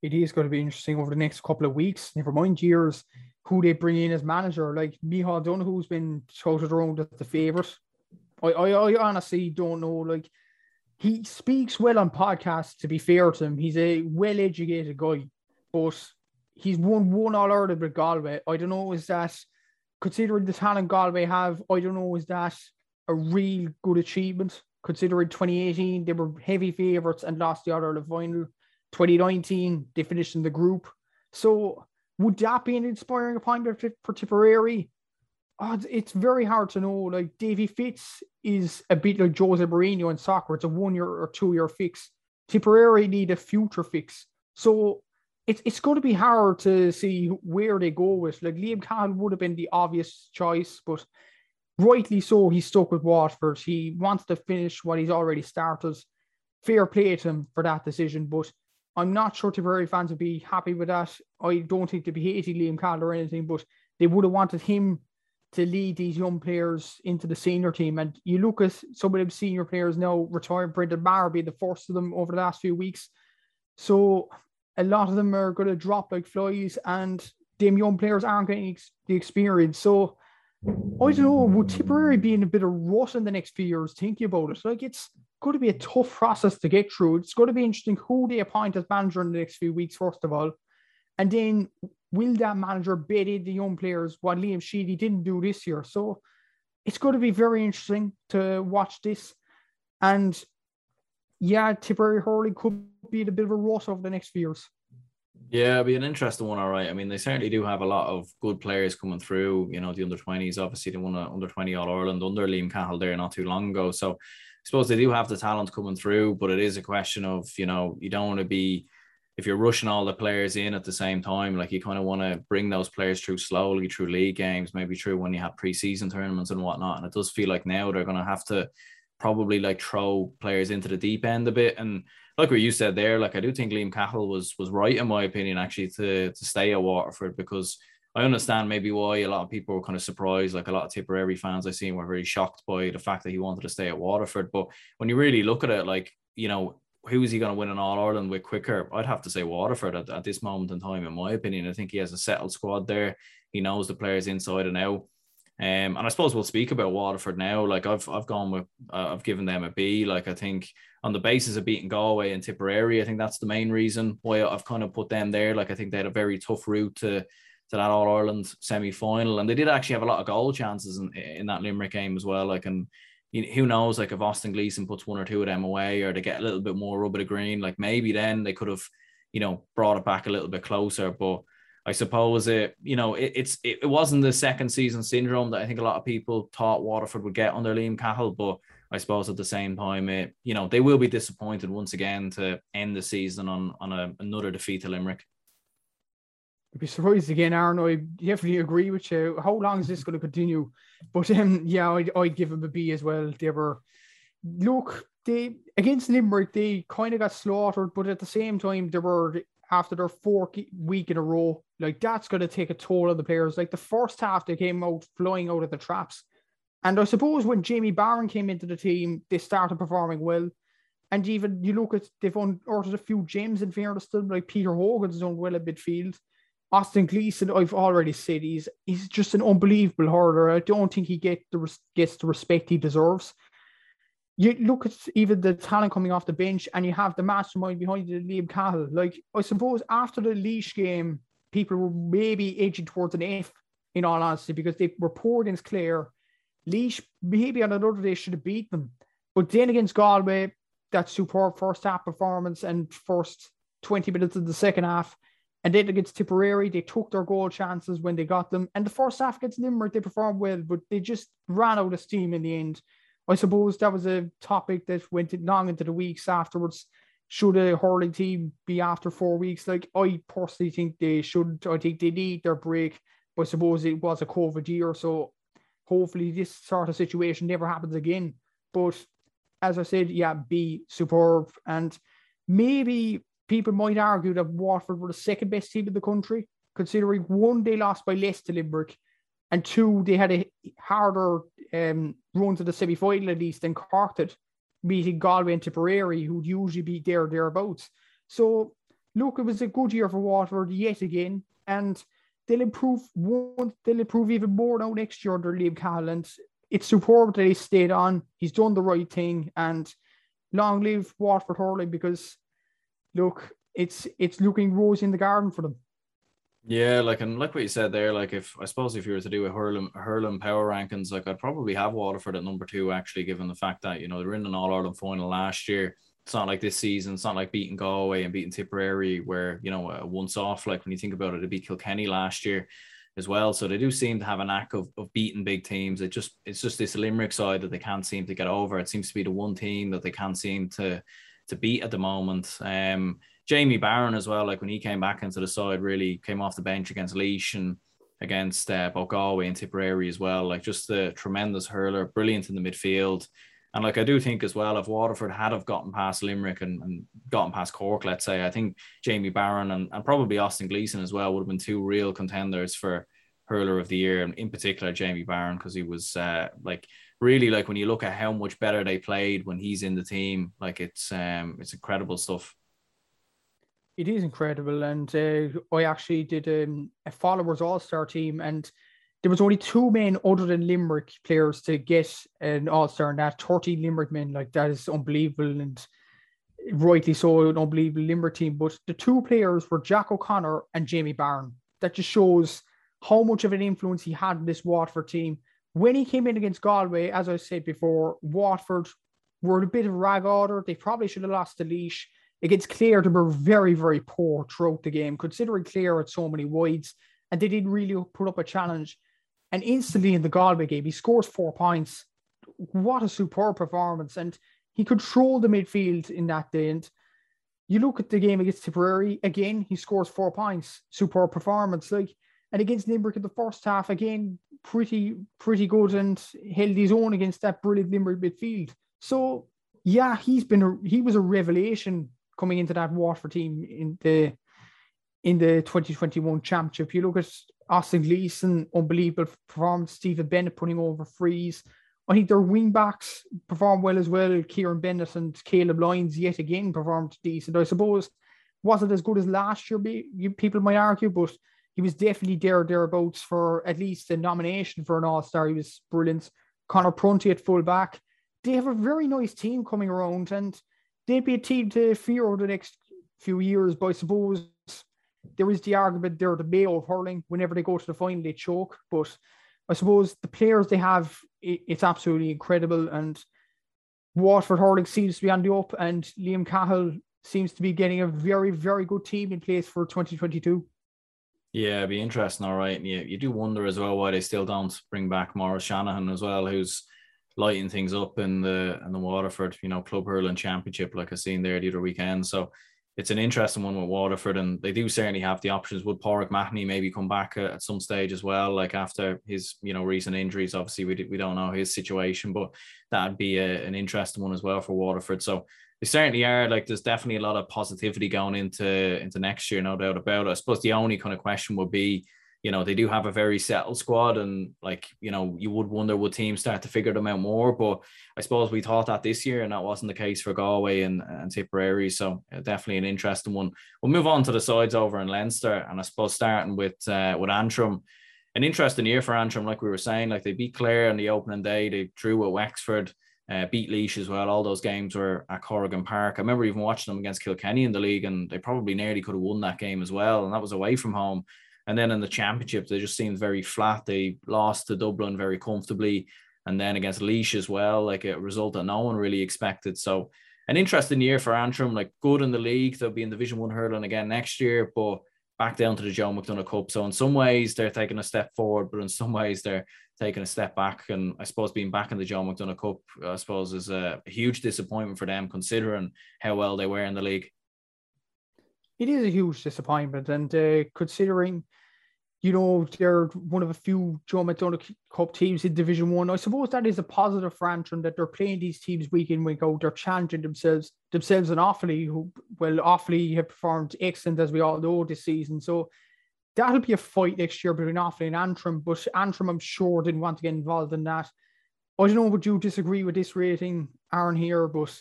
It is going to be interesting over the next couple of weeks. Never mind years who they bring in as manager. Like Micheál Donoghue's been touted around as the favourite. I, I, I honestly don't know. Like he speaks well on podcasts. To be fair to him, he's a well-educated guy, but he's won one All Ireland with Galway. I don't know is that considering the talent Galway have. I don't know is that a real good achievement considering 2018 they were heavy favourites and lost the Ireland final. 2019 they finished in the group. So would that be an inspiring appointment for Tipperary? Oh, it's very hard to know. Like Davy Fitz is a bit like Jose Mourinho in soccer. It's a one year or two year fix. Tipperary need a future fix. So it's it's going to be hard to see where they go with. Like Liam Cahill would have been the obvious choice, but rightly so, he's stuck with Waterford. He wants to finish what he's already started. Fair play to him for that decision, but I'm not sure Tipperary fans would be happy with that. I don't think they'd be hating Liam Cahill or anything, but they would have wanted him to lead these young players into the senior team. And you look at some of them senior players now retired, Brendan Maher being the first of them over the last few weeks. So a lot of them are going to drop like flies, and them young players aren't getting the experience. So I don't know, would Tipperary be in a bit of a rut in the next few years thinking about it? Like it's going to be a tough process to get through. It's going to be interesting who they appoint as manager in the next few weeks, first of all. And then will that manager in the young players what Liam Sheedy didn't do this year? So it's going to be very interesting to watch this. And yeah, Tipperary hurling could be in a bit of a rut over the next few years. Yeah, it'll be an interesting one, all right. I mean, they certainly do have a lot of good players coming through. You know, the under 20s, obviously, they won a under 20 All Ireland under Liam Cahill there not too long ago. So I suppose they do have the talent coming through, but it is a question of, you know, you don't want to be, if you're rushing all the players in at the same time, like you kind of want to bring those players through slowly through league games, maybe through when you have preseason tournaments and whatnot. And it does feel like now they're going to have to probably like throw players into the deep end a bit. And like what you said there, like I do think Liam Cahill was was right in my opinion actually to to stay at Waterford because I understand maybe why a lot of people were kind of surprised. Like a lot of Tipperary fans I seen were very shocked by the fact that he wanted to stay at Waterford. But when you really look at it, like you know, who is he going to win an All Ireland with quicker? I'd have to say Waterford at, at this moment in time, in my opinion. I think he has a settled squad there. He knows the players inside and out. Um, and I suppose we'll speak about Waterford now. Like I've I've gone with uh, I've given them a B. Like I think on the basis of beating Galway and Tipperary, I think that's the main reason why I've kind of put them there. Like I think they had a very tough route to to that All Ireland semi final, and they did actually have a lot of goal chances in in that Limerick game as well. Like and you know, who knows, like if Austin Gleeson puts one or two of them away, or they get a little bit more rub of the green, like maybe then they could have, you know, brought it back a little bit closer, but. I suppose it, you know, it, it's it, it wasn't the second season syndrome that I think a lot of people thought Waterford would get under Liam Cahill, but I suppose at the same time, it, you know, they will be disappointed once again to end the season on on a, another defeat to Limerick. I'd be surprised again, Aaron. I definitely agree with you. How long is this going to continue? But um, yeah, I'd, I'd give them a B as well. They were, look, they against Limerick, they kind of got slaughtered, but at the same time, they were after their fourth week in a row. Like that's going to take a toll on the players. Like the first half, they came out flying out of the traps, and I suppose when Jamie Barron came into the team, they started performing well. And even you look at they've unearthed a few gems in fairness to them, like Peter Hogan's done well at midfield. Austin Gleeson, I've already said he's he's just an unbelievable hurler. I don't think he get the gets the respect he deserves you look at even the talent coming off the bench and you have the mastermind behind it, Liam Cahill. Like, I suppose after the Laois game, people were maybe edging towards an F. in all honesty, because they were poor against Clare. Laois, maybe on another day, should have beat them. But then against Galway, that superb first half performance and first 20 minutes of the second half. And then against Tipperary, they took their goal chances when they got them. And the first half against Limerick, they performed well, but they just ran out of steam in the end. I suppose that was a topic that went long into the weeks afterwards. Should a hurling team be after four weeks? Like I personally think they should. I think they need their break. But I suppose it was a COVID year, so hopefully this sort of situation never happens again. But as I said, yeah, be superb. And maybe people might argue that Waterford were the second best team in the country, considering one, they lost by less to Limerick, and two, they had a harder um, run to the semi final at least than Cork did, meeting Galway and Tipperary, who'd usually be there, thereabouts. So, look, it was a good year for Waterford yet again. And they'll improve one, they'll improve even more now next year under Liam Cahill. And it's superb that he stayed on. He's done the right thing, and long live Waterford hurling because look, it's it's looking rose in the garden for them. Yeah, like and like what you said there, like if I suppose if you were to do a hurling hurling power rankings, like I'd probably have Waterford at number two, actually, given the fact that you know they're in an All Ireland final last year. It's not like this season. It's not like beating Galway and beating Tipperary, where you know once off. Like when you think about it, it beat Kilkenny last year as well. So they do seem to have a knack of, of beating big teams. It just it's just this Limerick side that they can't seem to get over. It seems to be the one team that they can't seem to to beat at the moment. Um, Jamie Barron as well, like when he came back into the side, really came off the bench against Laois and against uh, both Galway and Tipperary as well. Like just the tremendous hurler, brilliant in the midfield. And like I do think as well, if Waterford had have gotten past Limerick and, and gotten past Cork, let's say, I think Jamie Barron and, and probably Austin Gleeson as well would have been two real contenders for hurler of the year, and in particular Jamie Barron because he was uh, like really like when you look at how much better they played when he's in the team, like it's um it's incredible stuff. It is incredible, and uh, I actually did um, a followers all star team, and there was only two men other than Limerick players to get an All Star, and that 30 Limerick men. Like that is unbelievable, and rightly so, an unbelievable Limerick team. But the two players were Jack O'Connor and Jamie Barron. That just shows how much of an influence he had in this Waterford team. When he came in against Galway, as I said before, Waterford were a bit of a rag order. They probably should have lost the Laois. Against Clare, they were very, very poor throughout the game, considering Clare had so many wides, and they didn't really put up a challenge. And instantly in the Galway game, he scores four points. What a superb performance. And he controlled the midfield in that day. And you look at the game against Tipperary, again, he scores four points. Superb performance. Like, and against Limerick in the first half, again, pretty, pretty good and held his own against that brilliant Limerick midfield. So yeah, he's been a, he was a revelation coming into that Waterford team in the in the 2021 championship. You look at Austin Gleeson, unbelievable performance. Stephen Bennett putting over frees. I think their wing backs performed well as well. Kieran Bennett and Calum Lyons yet again performed decent. I suppose wasn't as good as last year. People might argue, but he was definitely there thereabouts for at least a nomination for an All Star. He was brilliant. Conor Prunty at full back. They have a very nice team coming around, and they'd be a team to fear over the next few years. But I suppose there is the argument they're the Mayo of hurling. Whenever they go to the final, they choke. But I suppose the players they have, it's absolutely incredible. And Waterford hurling seems to be on the up, and Liam Cahill seems to be getting a very, very good team in place for 2022. Yeah, it'd be interesting, all right. And you, you do wonder as well why they still don't bring back Maurice Shanahan as well, who's lighting things up in the in the Waterford, you know, Club Hurling Championship, like I seen there the other weekend. So it's an interesting one with Waterford, and they do certainly have the options. Would Pauric Mahony maybe come back uh, at some stage as well, like after his you know recent injuries? Obviously, we we don't know his situation, but that'd be a, an interesting one as well for Waterford. So they certainly are. Like, there's definitely a lot of positivity going into into next year, no doubt about it. I suppose the only kind of question would be you know, they do have a very settled squad, and like, you know, you would wonder would teams start to figure them out more. But I suppose we thought that this year, and that wasn't the case for Galway and, and Tipperary. So definitely an interesting one. We'll move on to the sides over in Leinster, and I suppose starting with uh, with Antrim. An interesting year for Antrim, like we were saying, like they beat Clare on the opening day, they drew at Wexford. Uh, beat Laois as well. All those games were at Corrigan Park. I remember even watching them against Kilkenny in the league, and they probably nearly could have won that game as well. And that was away from home And then in the championship, they just seemed very flat. They lost to Dublin very comfortably. And then against Laois as well, like a result that no one really expected. So an interesting year for Antrim, like good in the league. They'll be in Division One hurling again next year, but back down to the Joe McDonagh Cup. So in some ways they're taking a step forward, but in some ways they're taking a step back. And I suppose being back in the Joe McDonagh Cup, I suppose, is a huge disappointment for them considering how well they were in the league. It is a huge disappointment, and uh, considering you know, they're one of a few Joe McDonagh Cup teams in Division One. I. I suppose that is a positive for Antrim that they're playing these teams week in, week out. They're challenging themselves, themselves and Offaly, who well, Offaly have performed excellent as we all know this season. So that'll be a fight next year between Offaly and Antrim. But Antrim, I'm sure, didn't want to get involved in that. I don't know, would you disagree with this rating, Aaron, here? But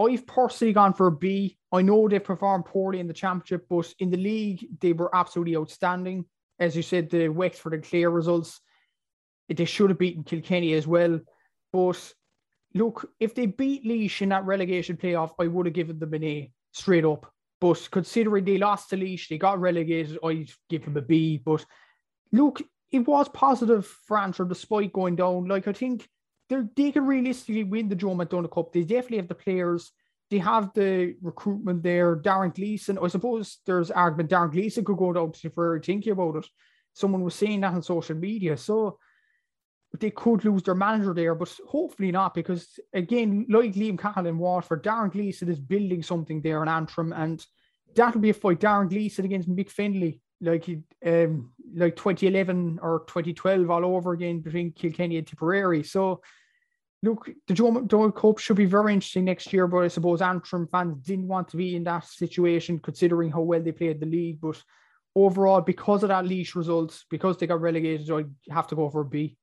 I've personally gone for a B. I know they performed poorly in the championship, but in the league, they were absolutely outstanding as you said, the Wexford and Clare results, they should have beaten Kilkenny as well. But look, if they beat Laois in that relegation playoff, I would have given them an A straight up. But considering they lost to Laois, they got relegated, I'd give them a B. But look, it was positive for Antrim despite going down. Like, I think they they can realistically win the Joe McDonagh Cup. They definitely have the players they have the recruitment there. Darren Gleeson, I suppose there's argument Darren Gleeson could go down to Tipperary thinking about it. Someone was saying that on social media. So they could lose their manager there, but hopefully not, because again, like Liam Cahill in Waterford, Darren Gleeson is building something there in Antrim, and that'll be a fight. Darren Gleeson against Mick Fennelly, like um, like 2011 or 2012 all over again between Kilkenny and Tipperary. So look, the Joe McDonagh Cup should be very interesting next year, but I suppose Antrim fans didn't want to be in that situation considering how well they played the league. But overall, because of that Laois results, because they got relegated, I have to go for a B.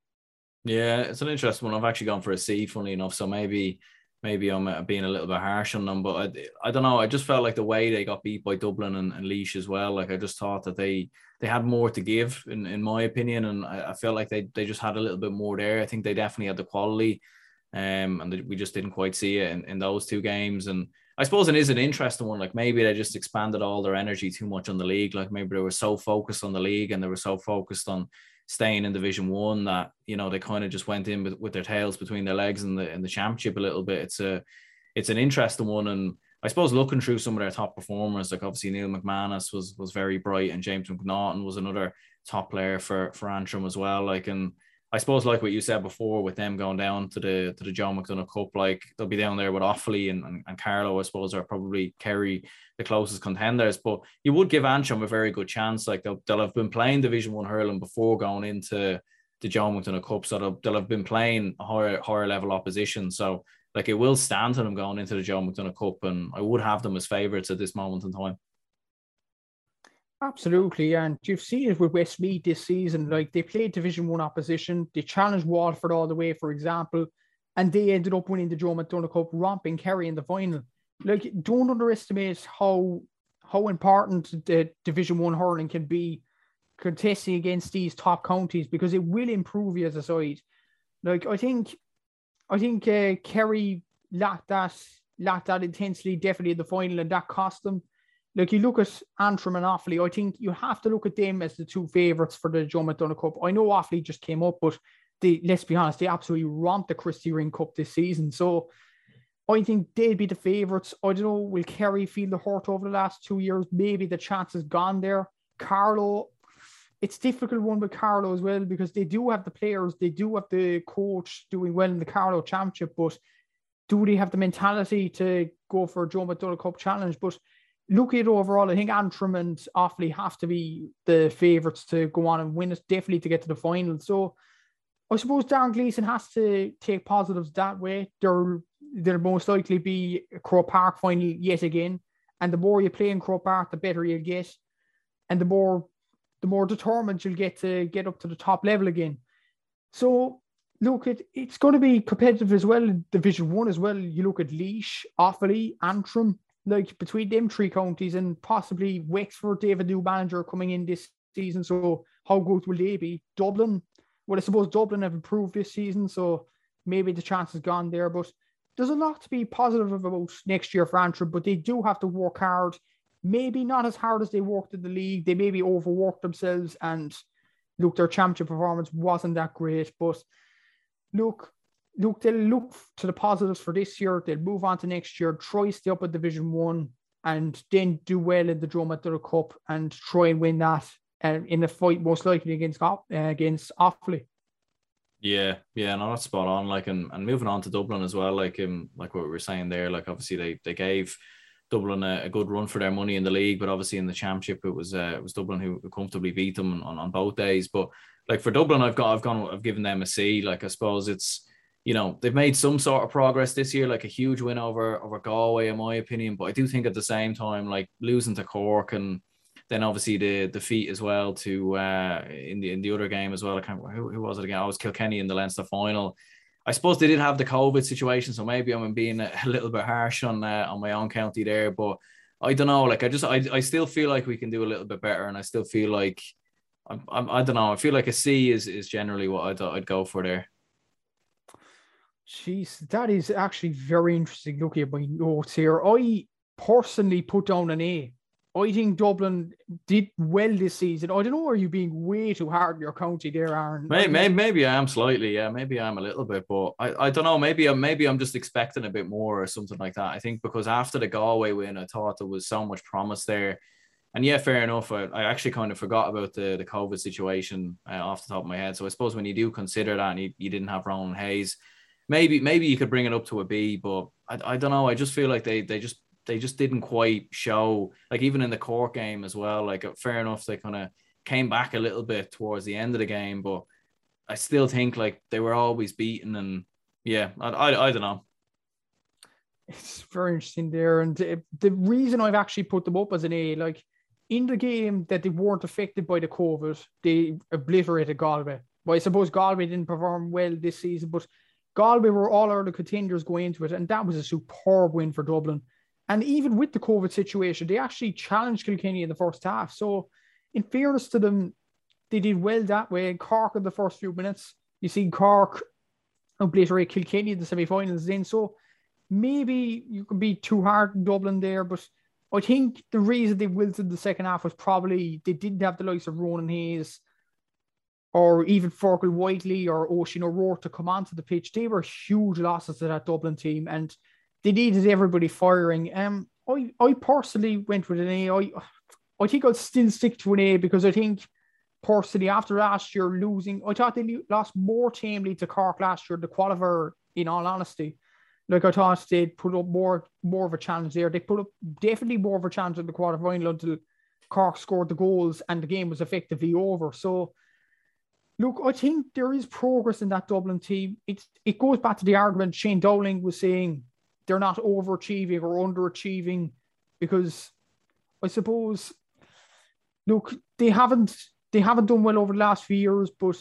Yeah, it's an interesting one. I've actually gone for a C, funny enough. So maybe maybe I'm uh, being a little bit harsh on them, but I, I don't know. I just felt like the way they got beat by Dublin and, and Laois as well. Like I just thought that they they had more to give, in, in my opinion, and I, I felt like they they just had a little bit more there. I think they definitely had the quality um, and we just didn't quite see it in, in those two games. And I suppose it is an interesting one. Like maybe they just expanded all their energy too much on the league. Like maybe they were so focused on the league and they were so focused on staying in Division One that you know they kind of just went in with, with their tails between their legs in the in the championship a little bit. It's a it's an interesting one, and I suppose looking through some of their top performers, like obviously Neil McManus was was very bright, and James McNaughton was another top player for for Antrim as well. Like and I suppose like what you said before with them going down to the to the Joe McDonagh Cup, like they'll be down there with Offaly and, and, and Carlow, I suppose, are probably Kerry the closest contenders. But you would give Antrim a very good chance. Like they'll, they'll have been playing Division One hurling before going into the John McDonagh Cup, so they'll, they'll have been playing higher higher level opposition. So like it will stand to them going into the John McDonagh Cup, and I would have them as favourites at this moment in time. Absolutely, and you've seen it with Westmeath this season. Like they played Division One opposition, they challenged Waterford all the way, for example, and they ended up winning the Joe McDonagh Cup, romping Kerry in the final. Like, don't underestimate how how important the Division One hurling can be contesting against these top counties because it will improve you as a side. Like I think, I think uh, Kerry lacked that lacked that intensely definitely in the final, and that cost them like you look at Antrim and Offaly, I think you have to look at them as the two favourites for the Joe McDonagh Cup. I know Offaly just came up, but they let's be honest, they absolutely romped the Christy Ring Cup this season. So I think they'd be the favourites. I don't know, will Kerry feel the hurt over the last two years? Maybe the chance has gone there. Carlow, it's difficult one with Carlow as well because they do have the players, they do have the coach doing well in the Carlow Championship, but do they have the mentality to go for a Joe McDonagh Cup challenge? But looking at overall, I think Antrim and Offaly have to be the favourites to go on and win it, definitely to get to the final. So I suppose Darren Gleeson has to take positives that way. There, there'll most likely be a Croke Park final yet again. And the more you play in Croke Park, the better you'll get. And the more the more determined you'll get to get up to the top level again. So look, it, it's going to be competitive as well in Division One as well. You look at Laois, Offaly, Antrim, like between them three counties and possibly Wexford, they have a new manager coming in this season. So how good will they be? Dublin, well, I suppose Dublin have improved this season, so maybe the chance is gone there. But there's a lot to be positive about next year for Antrim, but they do have to work hard maybe not as hard as they worked in the league. They maybe overworked themselves and look, their championship performance wasn't that great. But look, look, they'll look to the positives for this year. They'll move on to next year, try stay up at Division One, and then do well in the Dromedary Cup and try and win that uh, in the fight, most likely against uh, against Offaly. Yeah, yeah, no, that's spot on. Like, and, and moving on to Dublin as well, like, um, like what we were saying there, like, obviously they they gave Dublin a, a, good run for their money in the league, but obviously in the championship it was uh, it was Dublin who comfortably beat them on, on both days. But like for Dublin, I've got I've gone I've given them a C. Like I suppose it's you know they've made some sort of progress this year, like a huge win over over Galway in my opinion. But I do think at the same time, like losing to Cork and then obviously the defeat as well to uh, in the in the other game as well. I can't who, who was it again? I was Kilkenny in the Leinster final. I suppose they did have the COVID situation, so maybe I'm being a, little bit harsh on uh, on my own county there. But I don't know. Like I just I, I still feel like we can do a little bit better, and I still feel like I'm, I'm I don't know. I feel like a C is is generally what I'd I'd go for there. Jeez, that is actually very interesting. Looking at my notes here, I personally put down an A I think Dublin did well this season. I don't know, are you being way too hard on your county there, Aaron? Maybe, maybe, maybe I am slightly, yeah, maybe I am a little bit, but I, I don't know. Maybe I'm maybe I'm just expecting a bit more or something like that. I think because after the Galway win, I thought there was so much promise there. And yeah, fair enough. I, I actually kind of forgot about the, the COVID situation uh, off the top of my head. So I suppose when you do consider that and you, you didn't have Ronan Hayes, maybe maybe you could bring it up to a B, but I, I don't know. I just feel like they they just they just didn't quite show like even in the Cork game as well. Like uh, fair enough, they kind of came back a little bit towards the end of the game, but I still think like they were always beaten and yeah, I I, I don't know. It's very interesting there, and the reason I've actually put them up as an A, like in the game that they weren't affected by the COVID, they obliterated Galway. Well, I suppose Galway didn't perform well this season, but Galway were all other contenders going into it, and that was a superb win for Dublin. And even with the COVID situation, they actually challenged Kilkenny in the first half. So, in fairness to them, they did well that way. Cork in the first few minutes, you see Cork obliterate Kilkenny in the semi-finals. Then, so maybe you could be too hard in Dublin there, but I think the reason they wilted the second half was probably they didn't have the likes of Ronan Hayes or even Fergal Whiteley or Oisin O'Rourke to come onto the pitch. They were huge losses to that Dublin team. And they needed everybody firing. Um, I, I personally went with an A. I, I think I'll still stick to an A because I think personally after last year losing, I thought they lost more tamely to Cork last year, the qualifier, in all honesty. Like I thought they'd put up more more of a challenge there. They put up definitely more of a challenge in the quarterfinal until Cork scored the goals and the game was effectively over. So look, I think there is progress in that Dublin team. It it goes back to the argument Shane Dowling was saying they're not overachieving or underachieving because I suppose look they haven't they haven't done well over the last few years, but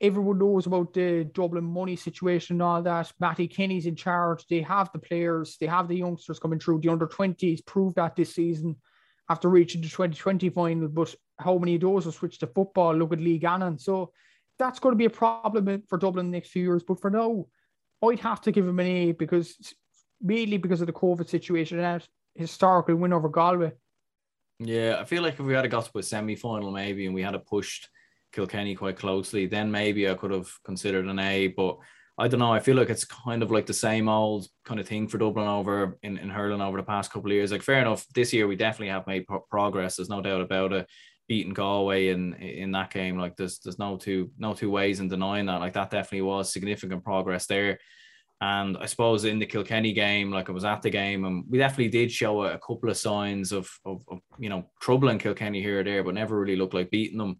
everyone knows about the Dublin money situation and all that. Matty Kenny's in charge. They have the players, they have the youngsters coming through. The under 20s proved that this season after reaching the 2020 final. But how many of those will switch to football? Look at Lee Gannon. So that's going to be a problem for Dublin the next few years. But for now, I'd have to give him an A because mainly because of the COVID situation and that historical win over Galway. Yeah, I feel like if we had got to a semi final maybe and we had a pushed Kilkenny quite closely, then maybe I could have considered an A. But I don't know. I feel like it's kind of like the same old kind of thing for Dublin over in, in hurling over the past couple of years. Like, fair enough, this year we definitely have made pro- progress. There's no doubt about it. Beating Galway in in that game, like there's there's no two no two ways in denying that. Like that definitely was significant progress there. And I suppose in the Kilkenny game, like I was at the game, and we definitely did show a, a couple of signs of, of, of, you know, troubling Kilkenny here or there, but never really looked like beating them.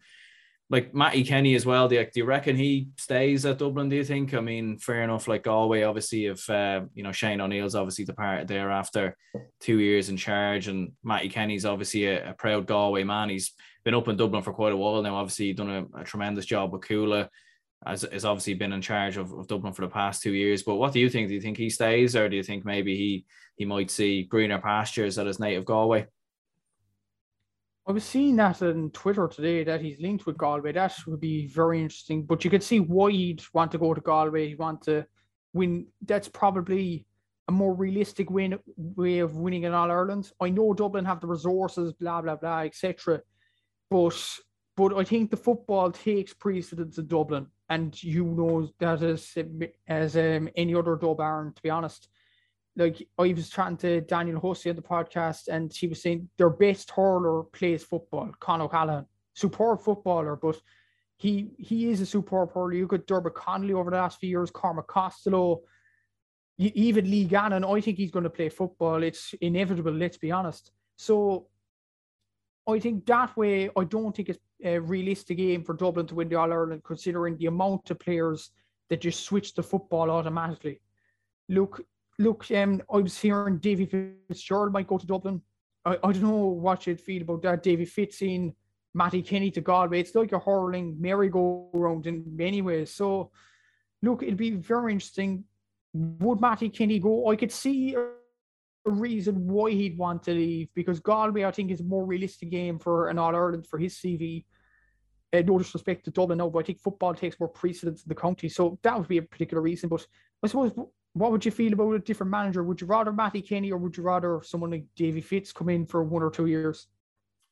Like Matty Kenny as well. Do you, do you reckon he stays at Dublin? Do you think? I mean, fair enough. Like Galway, obviously, if uh, you know Shane O'Neill's obviously departed there after two years in charge, and Matty Kenny's obviously a, a proud Galway man. He's been up in Dublin for quite a while now. Obviously, done a, a tremendous job with Cuala. has, has obviously been in charge of, of Dublin for the past two years. But what do you think? Do you think he stays, or do you think maybe he he might see greener pastures at his native Galway? I was seeing that on Twitter today that he's linked with Galway. That would be very interesting. But you could see why he'd want to go to Galway. He want to win. That's probably a more realistic win way of winning an All Ireland. I know Dublin have the resources, blah blah blah, etc. But but I think the football takes precedence in Dublin, and you know that as as um, any other Dub Aaron, to be honest. Like I was chatting to Daniel Hussey on the podcast, and he was saying their best hurler plays football, Con O'Callaghan, superb footballer, but he he is a superb hurler. You got Diarmuid Connolly over the last few years, Cormac Costello, even Lee Gannon. I think he's going to play football. It's inevitable. Let's be honest. So I think that way, I don't think it's a realistic game for Dublin to win the All Ireland, considering the amount of players that just switch to football automatically. Look, look, um, I was hearing Davy Fitzgerald might go to Dublin. I, I don't know what you'd feel about that. Davy Fitz in Matty Kenny to Galway. It's like a hurling merry-go-round in many ways. So, look, it'd be very interesting. Would Matty Kenny go? I could see a reason why he'd want to leave because Galway, I think, is a more realistic game for an All Ireland for his CV. Uh, no disrespect to Dublin, no, but I think football takes more precedence in the county. So that would be a particular reason. But I suppose, what would you feel about a different manager? Would you rather Matty Kenny or would you rather someone like Davy Fitz come in for one or two years?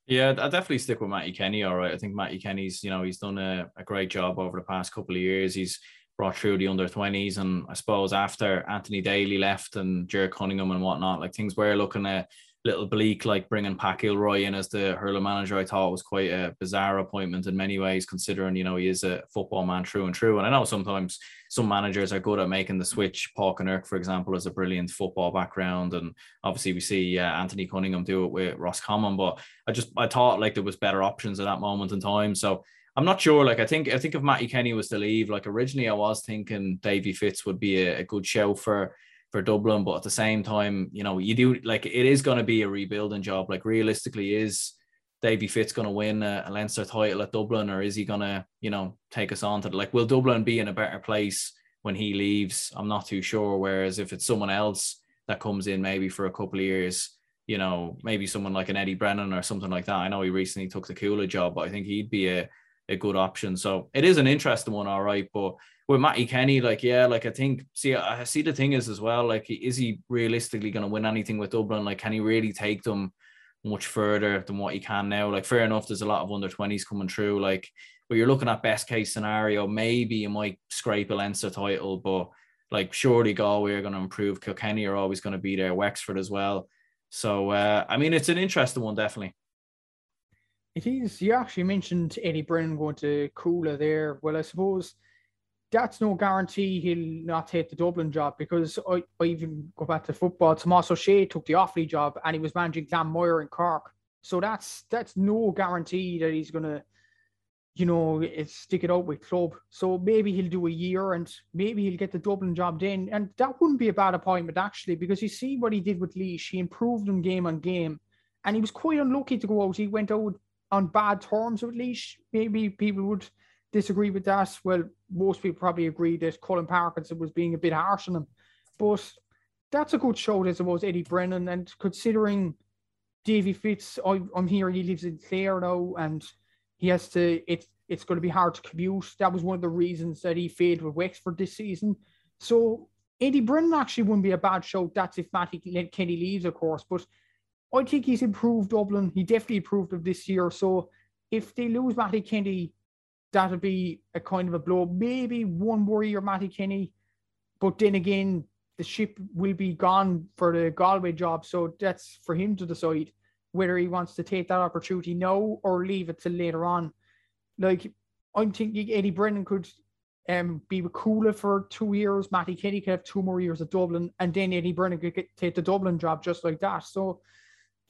Yeah, I definitely stick with Matty Kenny. All right, I think Matty Kenny's, you know, he's done a, a great job over the past couple of years. He's brought through the under 20s, and I suppose after Anthony Daly left and Ger Cunningham and whatnot, like things were looking a little bleak. Like bringing Pat Gilroy in as the hurling manager, I thought was quite a bizarre appointment in many ways, considering you know he is a football man true and true. And I know sometimes some managers are good at making the switch. Paul Kinnerk, for example, has a brilliant football background, and obviously we see uh, Anthony Cunningham do it with Roscommon, But I just I thought like there was better options at that moment in time. So I'm not sure. Like I think I think if Matty Kenny was to leave, like originally I was thinking Davy Fitz would be a, a good show for for Dublin, but at the same time, you know, you do like it is going to be a rebuilding job. Like realistically, is Davy Fitz going to win a, a Leinster title at Dublin, or is he going to, you know, take us on to the, like, will Dublin be in a better place when he leaves? I'm not too sure. Whereas if it's someone else that comes in maybe for a couple of years, you know, maybe someone like an Eddie Brennan or something like that. I know he recently took the Cuala job, but I think he'd be a, a good option. So it is an interesting one, all right. But with Matty Kenny, like, yeah, like I think, see, I see the thing is as well, like, is he realistically going to win anything with Dublin? Like, can he really take them much further than what he can now. Like, fair enough, there's a lot of under 20s coming through. Like, but you're looking at best case scenario, maybe you might scrape a Leinster title, but like, surely Galway are going to improve. Kilkenny are always going to be there, Wexford as well. So, uh, I mean, it's an interesting one, definitely. It is. You actually mentioned Eddie Brennan going to Cuala there. Well, I suppose that's no guarantee he'll not take the Dublin job because I, I even go back to football. Tomas O'Shea took the Offaly job and he was managing Dan Glanmire in Cork. So that's that's no guarantee that he's gonna, you know, eh, stick it out with club. So maybe he'll do a year and maybe he'll get the Dublin job then. And that wouldn't be a bad appointment actually, because you see what he did with Laois. He improved him game on game. And he was quite unlucky to go out. He went out on bad terms with Laois. Maybe people would disagree with that. Well, most people probably agree that Colin Parkinson was being a bit harsh on him. But that's a good show, as I suppose, Eddie Brennan. And considering Davy Fitz, I, am hearing he lives in Clare now and he has to, it's, it's going to be hard to commute. That was one of the reasons that he failed with Wexford this season. So Eddie Brennan actually wouldn't be a bad show. That's if Matty Kenny leaves, of course. But I think he's improved Dublin. He definitely improved them this year. So if they lose Matty Kenny, that'll be a kind of a blow. Maybe one more year, Matty Kenny, but then again, the ship will be gone for the Galway job. So that's for him to decide whether he wants to take that opportunity now or leave it till later on. Like I'm thinking Eddie Brennan could um, be with Cuala for two years. Matty Kenny could have two more years at Dublin, and then Eddie Brennan could get, take the Dublin job just like that. So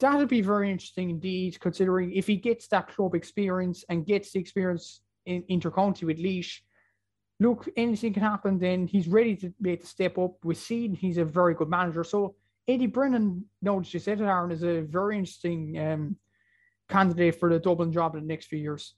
that'll be very interesting indeed, considering if he gets that club experience and gets the experience in intercounty with Laois, look, anything can happen. Then he's ready to make the step up. We've seen he's a very good manager. So Eddie Brennan, no, you said it, Aaron, is a very interesting um, candidate for the Dublin job in the next few years.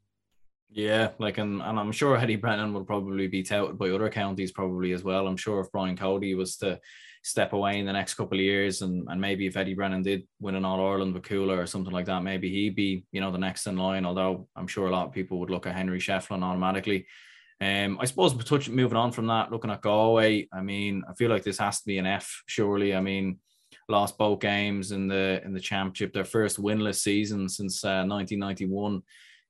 Yeah, like and, and I'm sure Eddie Brennan will probably be touted by other counties probably as well. I'm sure if Brian Cody was to step away in the next couple of years and, and maybe if Eddie Brennan did win an All Ireland with Cuala or something like that, maybe he'd be, you know, the next in line. Although I'm sure a lot of people would look at Henry Shefflin automatically. Um, I suppose touch moving on from that, looking at Galway, I mean, I feel like this has to be an F, surely. I mean, lost both games in the in the championship, their first winless season since uh, 1991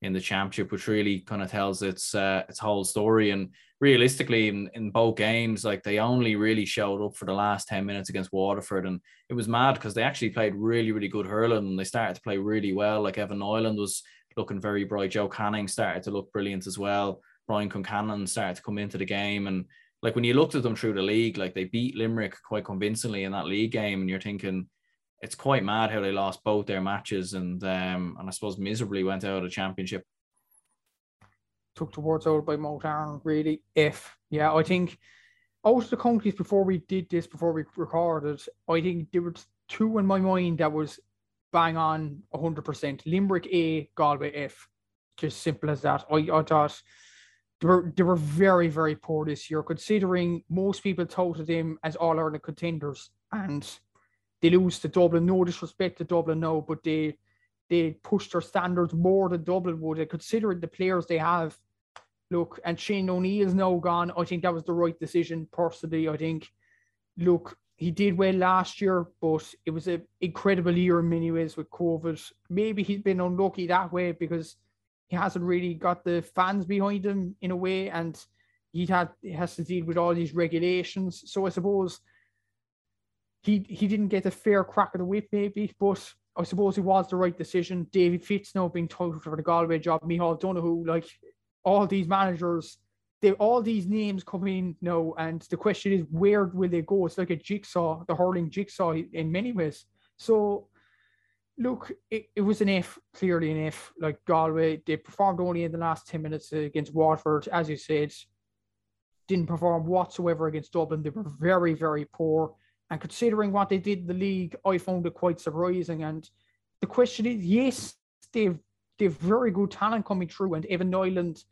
in the championship, which really kind of tells its uh, its whole story. And realistically, in, in both games, like they only really showed up for the last 10 minutes against Waterford. And it was mad because they actually played really, really good hurling and they started to play really well. Like Evan Niland was looking very bright. Joe Canning started to look brilliant as well. Brian Concannon started to come into the game. And like when you looked at them through the league, like they beat Limerick quite convincingly in that league game. And you're thinking, it's quite mad how they lost both their matches and um, and I suppose miserably went out of the championship. Took the towards out by Motown, really. If yeah, I think out of the countries before we did this, before we recorded, I think there were two in my mind that was bang on hundred percent. Limerick A, Galway F. Just simple as that. I, I thought they were they were very, very poor this year, considering most people touted them as all Ireland contenders. And they lose to Dublin. No disrespect to Dublin now, but they they push their standards more than Dublin would, considering the players they have. Look, and Shane O'Neill is now gone. I think that was the right decision, personally. I think, look, he did well last year, but it was an incredible year in many ways with COVID. Maybe he's been unlucky that way because he hasn't really got the fans behind him in a way, and he had he has to deal with all these regulations. So I suppose he he didn't get a fair crack of the whip, maybe, but I suppose it was the right decision. David Fitz now being touted for the Galway job, Micheál Donoghue, like all these managers, they all these names come in now, and the question is where will they go? It's like a jigsaw, the hurling jigsaw in many ways. So look, it, it was an F, clearly an F. Like Galway, they performed only in the last 10 minutes against Waterford, as you said, didn't perform whatsoever against Dublin. They were very, very poor. And considering what they did in the league, I found it quite surprising. And the question is, yes, they've they've very good talent coming through, and Evan Niland,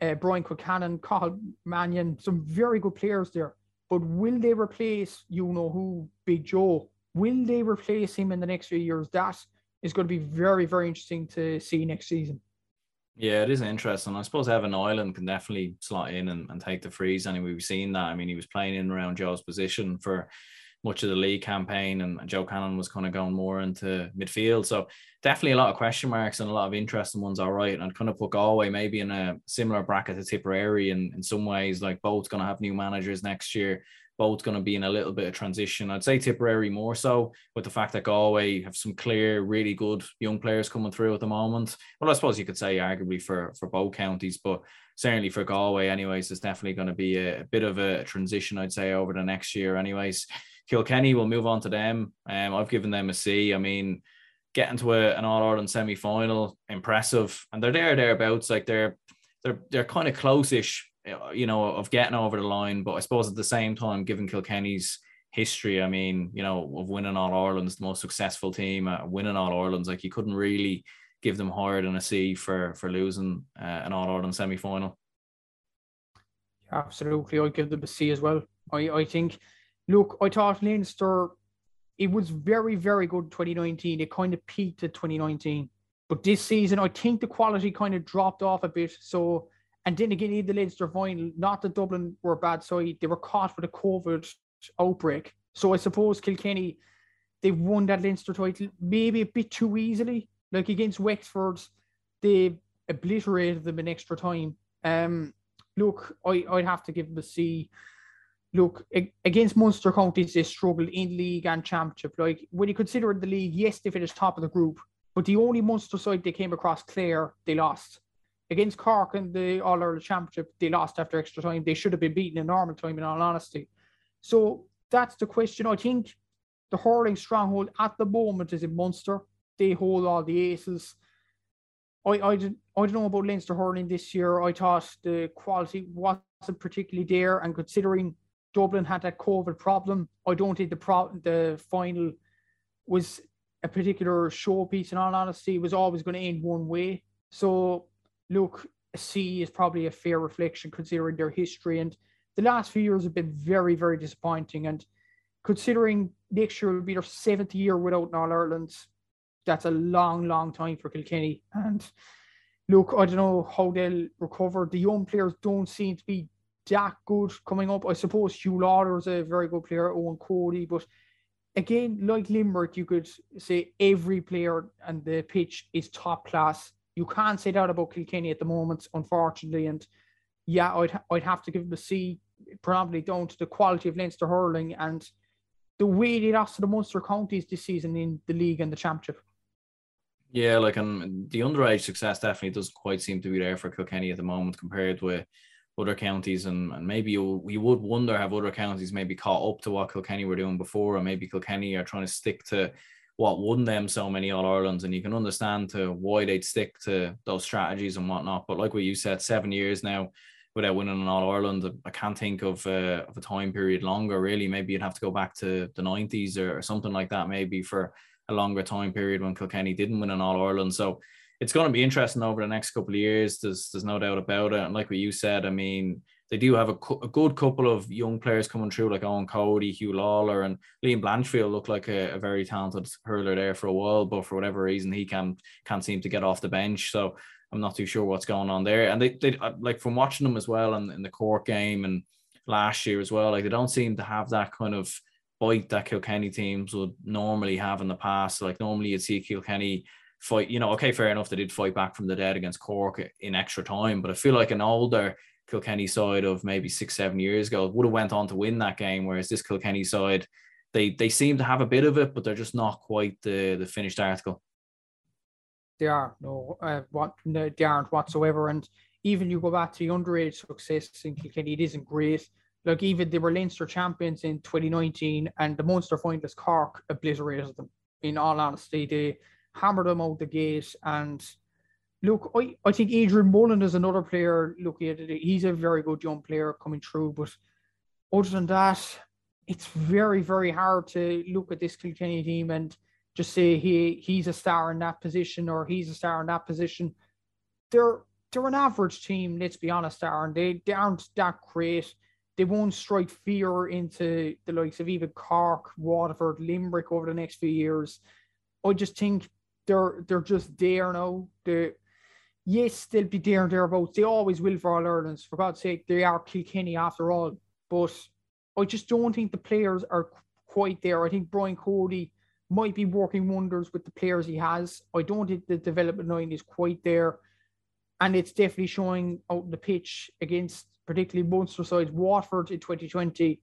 uh, Brian Concannon, Cathal Mannion, some very good players there. But will they replace you know who, Big Joe? Will they replace him in the next few years? That is going to be very, very interesting to see next season. Yeah, it is interesting. I suppose Evan Niland can definitely slot in and, and take the frees. Anyway, we've seen that. I mean, he was playing in around Joe's position for much of the league campaign, and Joe Canning was kind of going more into midfield. So definitely a lot of question marks and a lot of interesting ones. All right, and I'd kind of put Galway maybe in a similar bracket to Tipperary in, in some ways. Like both going to have new managers next year. Both going to be in a little bit of transition. I'd say Tipperary more so with the fact that Galway have some clear, really good young players coming through at the moment. Well, I suppose you could say arguably for for both counties, but certainly for Galway, anyways, it's definitely going to be a, a bit of a transition, I'd say, over the next year, anyways. Kilkenny, we'll move on to them. Um, I've given them a C. I mean, getting to a, an All Ireland semi final, impressive, and they're there thereabouts. Like they're they're they're kind of close-ish, you know, of getting over the line. But I suppose at the same time, given Kilkenny's history, I mean, you know, of winning All Ireland's the most successful team, uh, winning All Ireland's, like you couldn't really give them higher than a C for for losing uh, an All Ireland semi final. Absolutely, I'd give them a C as well. I I think look, I thought Leinster, it was very, very good 2019. It kind of peaked at 2019. But this season, I think the quality kind of dropped off a bit. So, and then again, in the Leinster final, not that Dublin were bad side, they were caught with a COVID outbreak. So I suppose Kilkenny, they won that Leinster title maybe a bit too easily. Like against Wexford, they obliterated them in extra time. Um, look, I, I'd have to give them a C look against Munster counties, they struggled in league and championship. Like when you consider the league, yes, they finished top of the group, but the only Munster side they came across, Clare, they lost. Against Cork in the All Ireland Championship, they lost after extra time. They should have been beaten in normal time, in all honesty. So that's the question. I think the hurling stronghold at the moment is in Munster. They hold all the aces. I, I, didn't, I don't know about Leinster hurling this year. I thought the quality wasn't particularly there, and considering Dublin had that COVID problem. I don't think the pro- the final was a particular showpiece. In all honesty, it was always going to end one way. So, look, C is probably a fair reflection considering their history. And the last few years have been very, very disappointing. And considering next year will be their seventh year without an All Ireland, that's a long, long time for Kilkenny. And look, I don't know how they'll recover. The young players don't seem to be that good coming up. I suppose Huw Lawlor's a very good player, Eoin Cody, but again, like Limerick, you could say every player and the pitch is top class. You can't say that about Kilkenny at the moment, unfortunately. And yeah, I'd I'd have to give them a C, probably down to the quality of Leinster hurling and the way they lost to the Munster counties this season in the league and the championship. Yeah, like um, the underage success definitely doesn't quite seem to be there for Kilkenny at the moment compared with other counties, and, and maybe you, you would wonder have other counties maybe caught up to what Kilkenny were doing before, or maybe Kilkenny are trying to stick to what won them so many All Irelands, and you can understand to why they'd stick to those strategies and whatnot. But like what you said, seven years now without winning an All Ireland, I can't think of uh, of a time period longer. Really, maybe you'd have to go back to the nineties or, or something like that, maybe for a longer time period when Kilkenny didn't win an All Ireland. So it's going to be interesting over the next couple of years. There's there's no doubt about it. And like what you said, I mean, they do have a, a good couple of young players coming through, like Eoin Cody, Huw Lawlor, and Liam Blanchfield look like a, a, very talented hurler there for a while, but for whatever reason, he can can't seem to get off the bench. So I'm not too sure what's going on there. And they, they uh, like from watching them as well in, in the Cork game and last year as well, like they don't seem to have that kind of bite that Kilkenny teams would normally have in the past. Like normally you'd see Kilkenny fight, you know, okay, fair enough, they did fight back from the dead against Cork in extra time, but I feel like an older Kilkenny side of maybe six, seven years ago would have went on to win that game, whereas this Kilkenny side, they they seem to have a bit of it, but they're just not quite the the finished article. They are no, uh, what no, they aren't whatsoever, and even you go back to the underage success in Kilkenny, it isn't great. Like even they were Leinster champions in 2019, and the Munster finalists Cork obliterated them. In all honesty, they hammer them out the gate. And look, I, I think Adrian Mullen is another player. Look at it, he's a very good young player coming through. But other than that, it's very, very hard to look at this Kilkenny team and just say he he's a star in that position or he's a star in that position. They're they're an average team, let's be honest, Aaron. They, they aren't that great. They won't strike fear into the likes of even Cork, Waterford, Limerick over the next few years. I just think they're they're just there now. They yes, they'll be there and thereabouts. They always will for all Irelands. For God's sake, they are Kilkenny after all. But I just don't think the players are quite there. I think Brian Cody might be working wonders with the players he has. I don't think the development line is quite there. And it's definitely showing out in the pitch against particularly Munster sides, Waterford in 2020,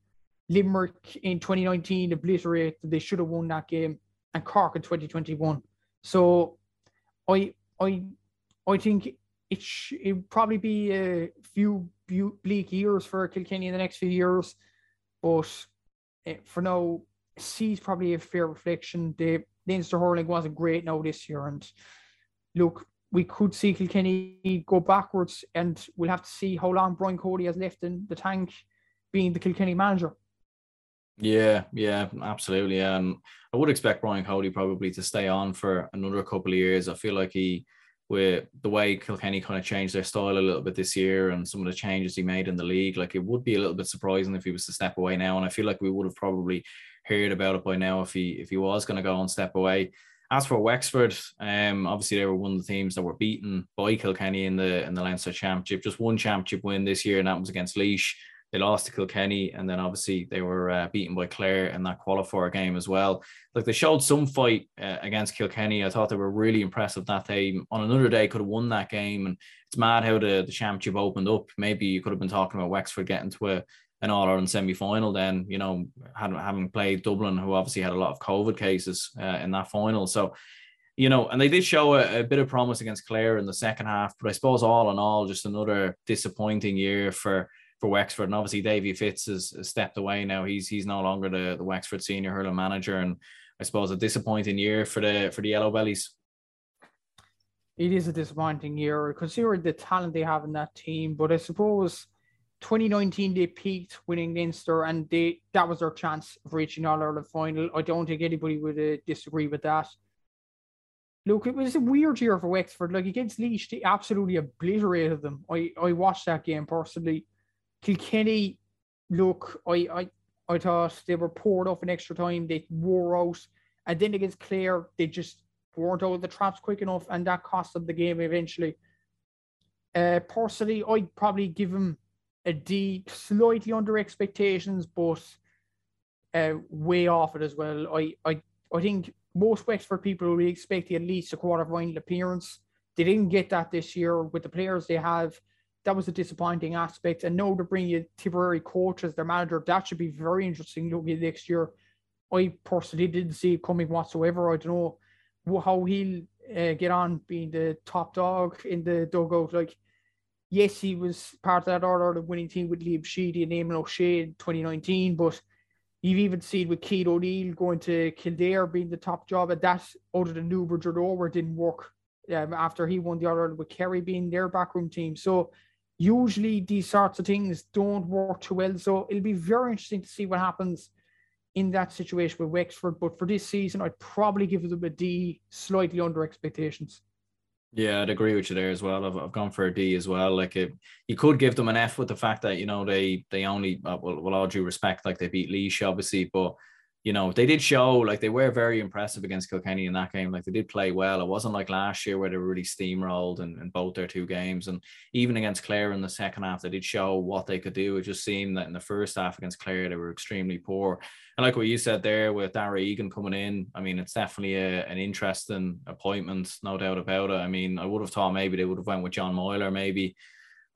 Limerick in 2019 obliterated. They should have won that game, and Cork in 2021. So I I I think it sh- it probably be a few bleak years for Kilkenny in the next few years, but eh, for now, C is probably a fair reflection. The Leinster hurling wasn't great now this year, and look, we could see Kilkenny go backwards, and we'll have to see how long Brian Cody has left in the tank, being the Kilkenny manager. Yeah, yeah, absolutely. And I would expect Brian Cody probably to stay on for another couple of years. I feel like he, with the way Kilkenny kind of changed their style a little bit this year and some of the changes he made in the league, like it would be a little bit surprising if he was to step away now. And I feel like we would have probably heard about it by now if he if he was going to go and step away. As for Wexford, um, obviously they were one of the teams that were beaten by Kilkenny in the in the Leinster Championship. Just one championship win this year, and that was against Laois. They lost to Kilkenny, and then obviously they were uh, beaten by Clare in that qualifier game as well. Like they showed some fight uh, against Kilkenny. I thought they were really impressive that day. On another day, could have won that game, and it's mad how the, the championship opened up. Maybe you could have been talking about Wexford getting to a an All Ireland semi final. Then you know, having having played Dublin, who obviously had a lot of COVID cases uh, in that final, so you know, and they did show a, a, bit of promise against Clare in the second half, but I suppose all in all, just another disappointing year for for Wexford. And obviously, Davy Fitz has, stepped away now. He's he's no longer the, the Wexford senior hurling manager, and I suppose a disappointing year for the for the Yellow Bellies. It is a disappointing year considering the talent they have in that team. But I suppose 2019 they peaked winning Leinster, and they that was their chance of reaching All Ireland final. I don't think anybody would uh, disagree with that. Look, it was a weird year for Wexford. Like against Laois, they absolutely obliterated them. I, I watched that game personally. Kilkenny, look, I, I I thought they were poured off in extra time. They wore out, and then against Clare, they just weren't out of the traps quick enough, and that cost them the game eventually. Uh, personally, I'd probably give them a D, slightly under expectations, but uh, way off it as well. I, I, I think most Wexford people be expecting at least a quarter final appearance. They didn't get that this year with the players they have. That was a disappointing aspect. And now to bring you Tipperary coach as their manager, that should be very interesting looking next year. I personally didn't see it coming whatsoever. I don't know how he'll uh, get on being the top dog in the dugout. Like, yes, he was part of that order, the winning team with Liam Sheedy and Eamon O'Shea in 2019, but you've even seen with Keith O'Neill going to Kildare being the top job at that out of the Newbridge or Dover didn't work um, after he won the order with Kerry being their backroom team. So usually these sorts of things don't work too well. So it'll be very interesting to see what happens in that situation with Wexford. But for this season, I'd probably give them a D, slightly under expectations. Yeah, I'd agree with you there as well. I've, I've gone for a D as well. Like it, you could give them an F with the fact that you know they they only uh, well, well all due respect, like they beat Laois obviously, but you know, they did show like they were very impressive against Kilkenny in that game. Like they did play well. It wasn't like last year where they were really steamrolled in, in both their two games. And even against Clare in the second half, they did show what they could do. It just seemed that in the first half against Clare, they were extremely poor. And like what you said there with Darragh Egan coming in, I mean, it's definitely a, an interesting appointment, no doubt about it. I mean, I would have thought maybe they would have went with John Meyler, maybe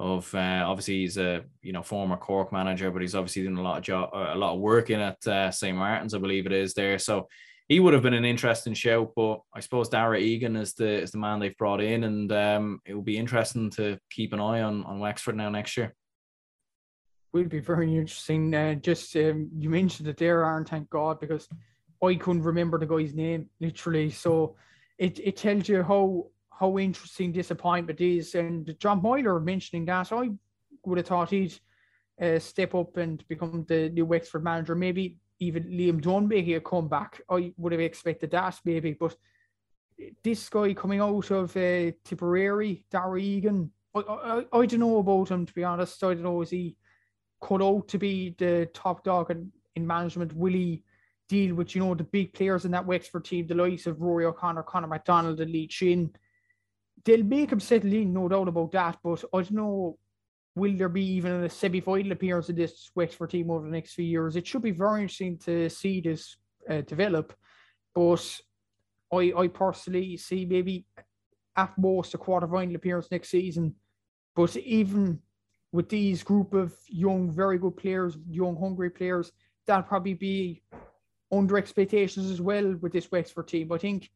of uh, obviously he's a you know former Cork manager, but he's obviously doing a lot of job, a lot of work in at uh, St Martin's, I believe it is there. So he would have been an interesting shout, but I suppose Darragh Egan is the is the man they've brought in, and um, it will be interesting to keep an eye on on Wexford now next year. Will be very interesting. Uh, just um, you mentioned it there, Aaron. Thank God, because I couldn't remember the guy's name literally. So it it tells you how how interesting disappointment is. And John Meyler mentioning that, I would have thought he'd uh, step up and become the new Wexford manager. Maybe even Liam Dunne making a comeback. I would have expected that maybe, but this guy coming out of uh, Tipperary, Darragh Egan, I, I, I, don't know about him to be honest. I don't know is he cut out to be the top dog in, in management? Will he deal with you know the big players in that Wexford team, the likes of Rory O'Connor, Conor McDonald, and Lee Chin? They'll make him settle in, no doubt about that. But I don't know, will there be even a semi final appearance of this Wexford team over the next few years? It should be very interesting to see this uh, develop. But I, I personally see maybe at most a quarter final appearance next season. But even with these group of young, very good players, young, hungry players, that'll probably be under expectations as well with this Wexford team. I think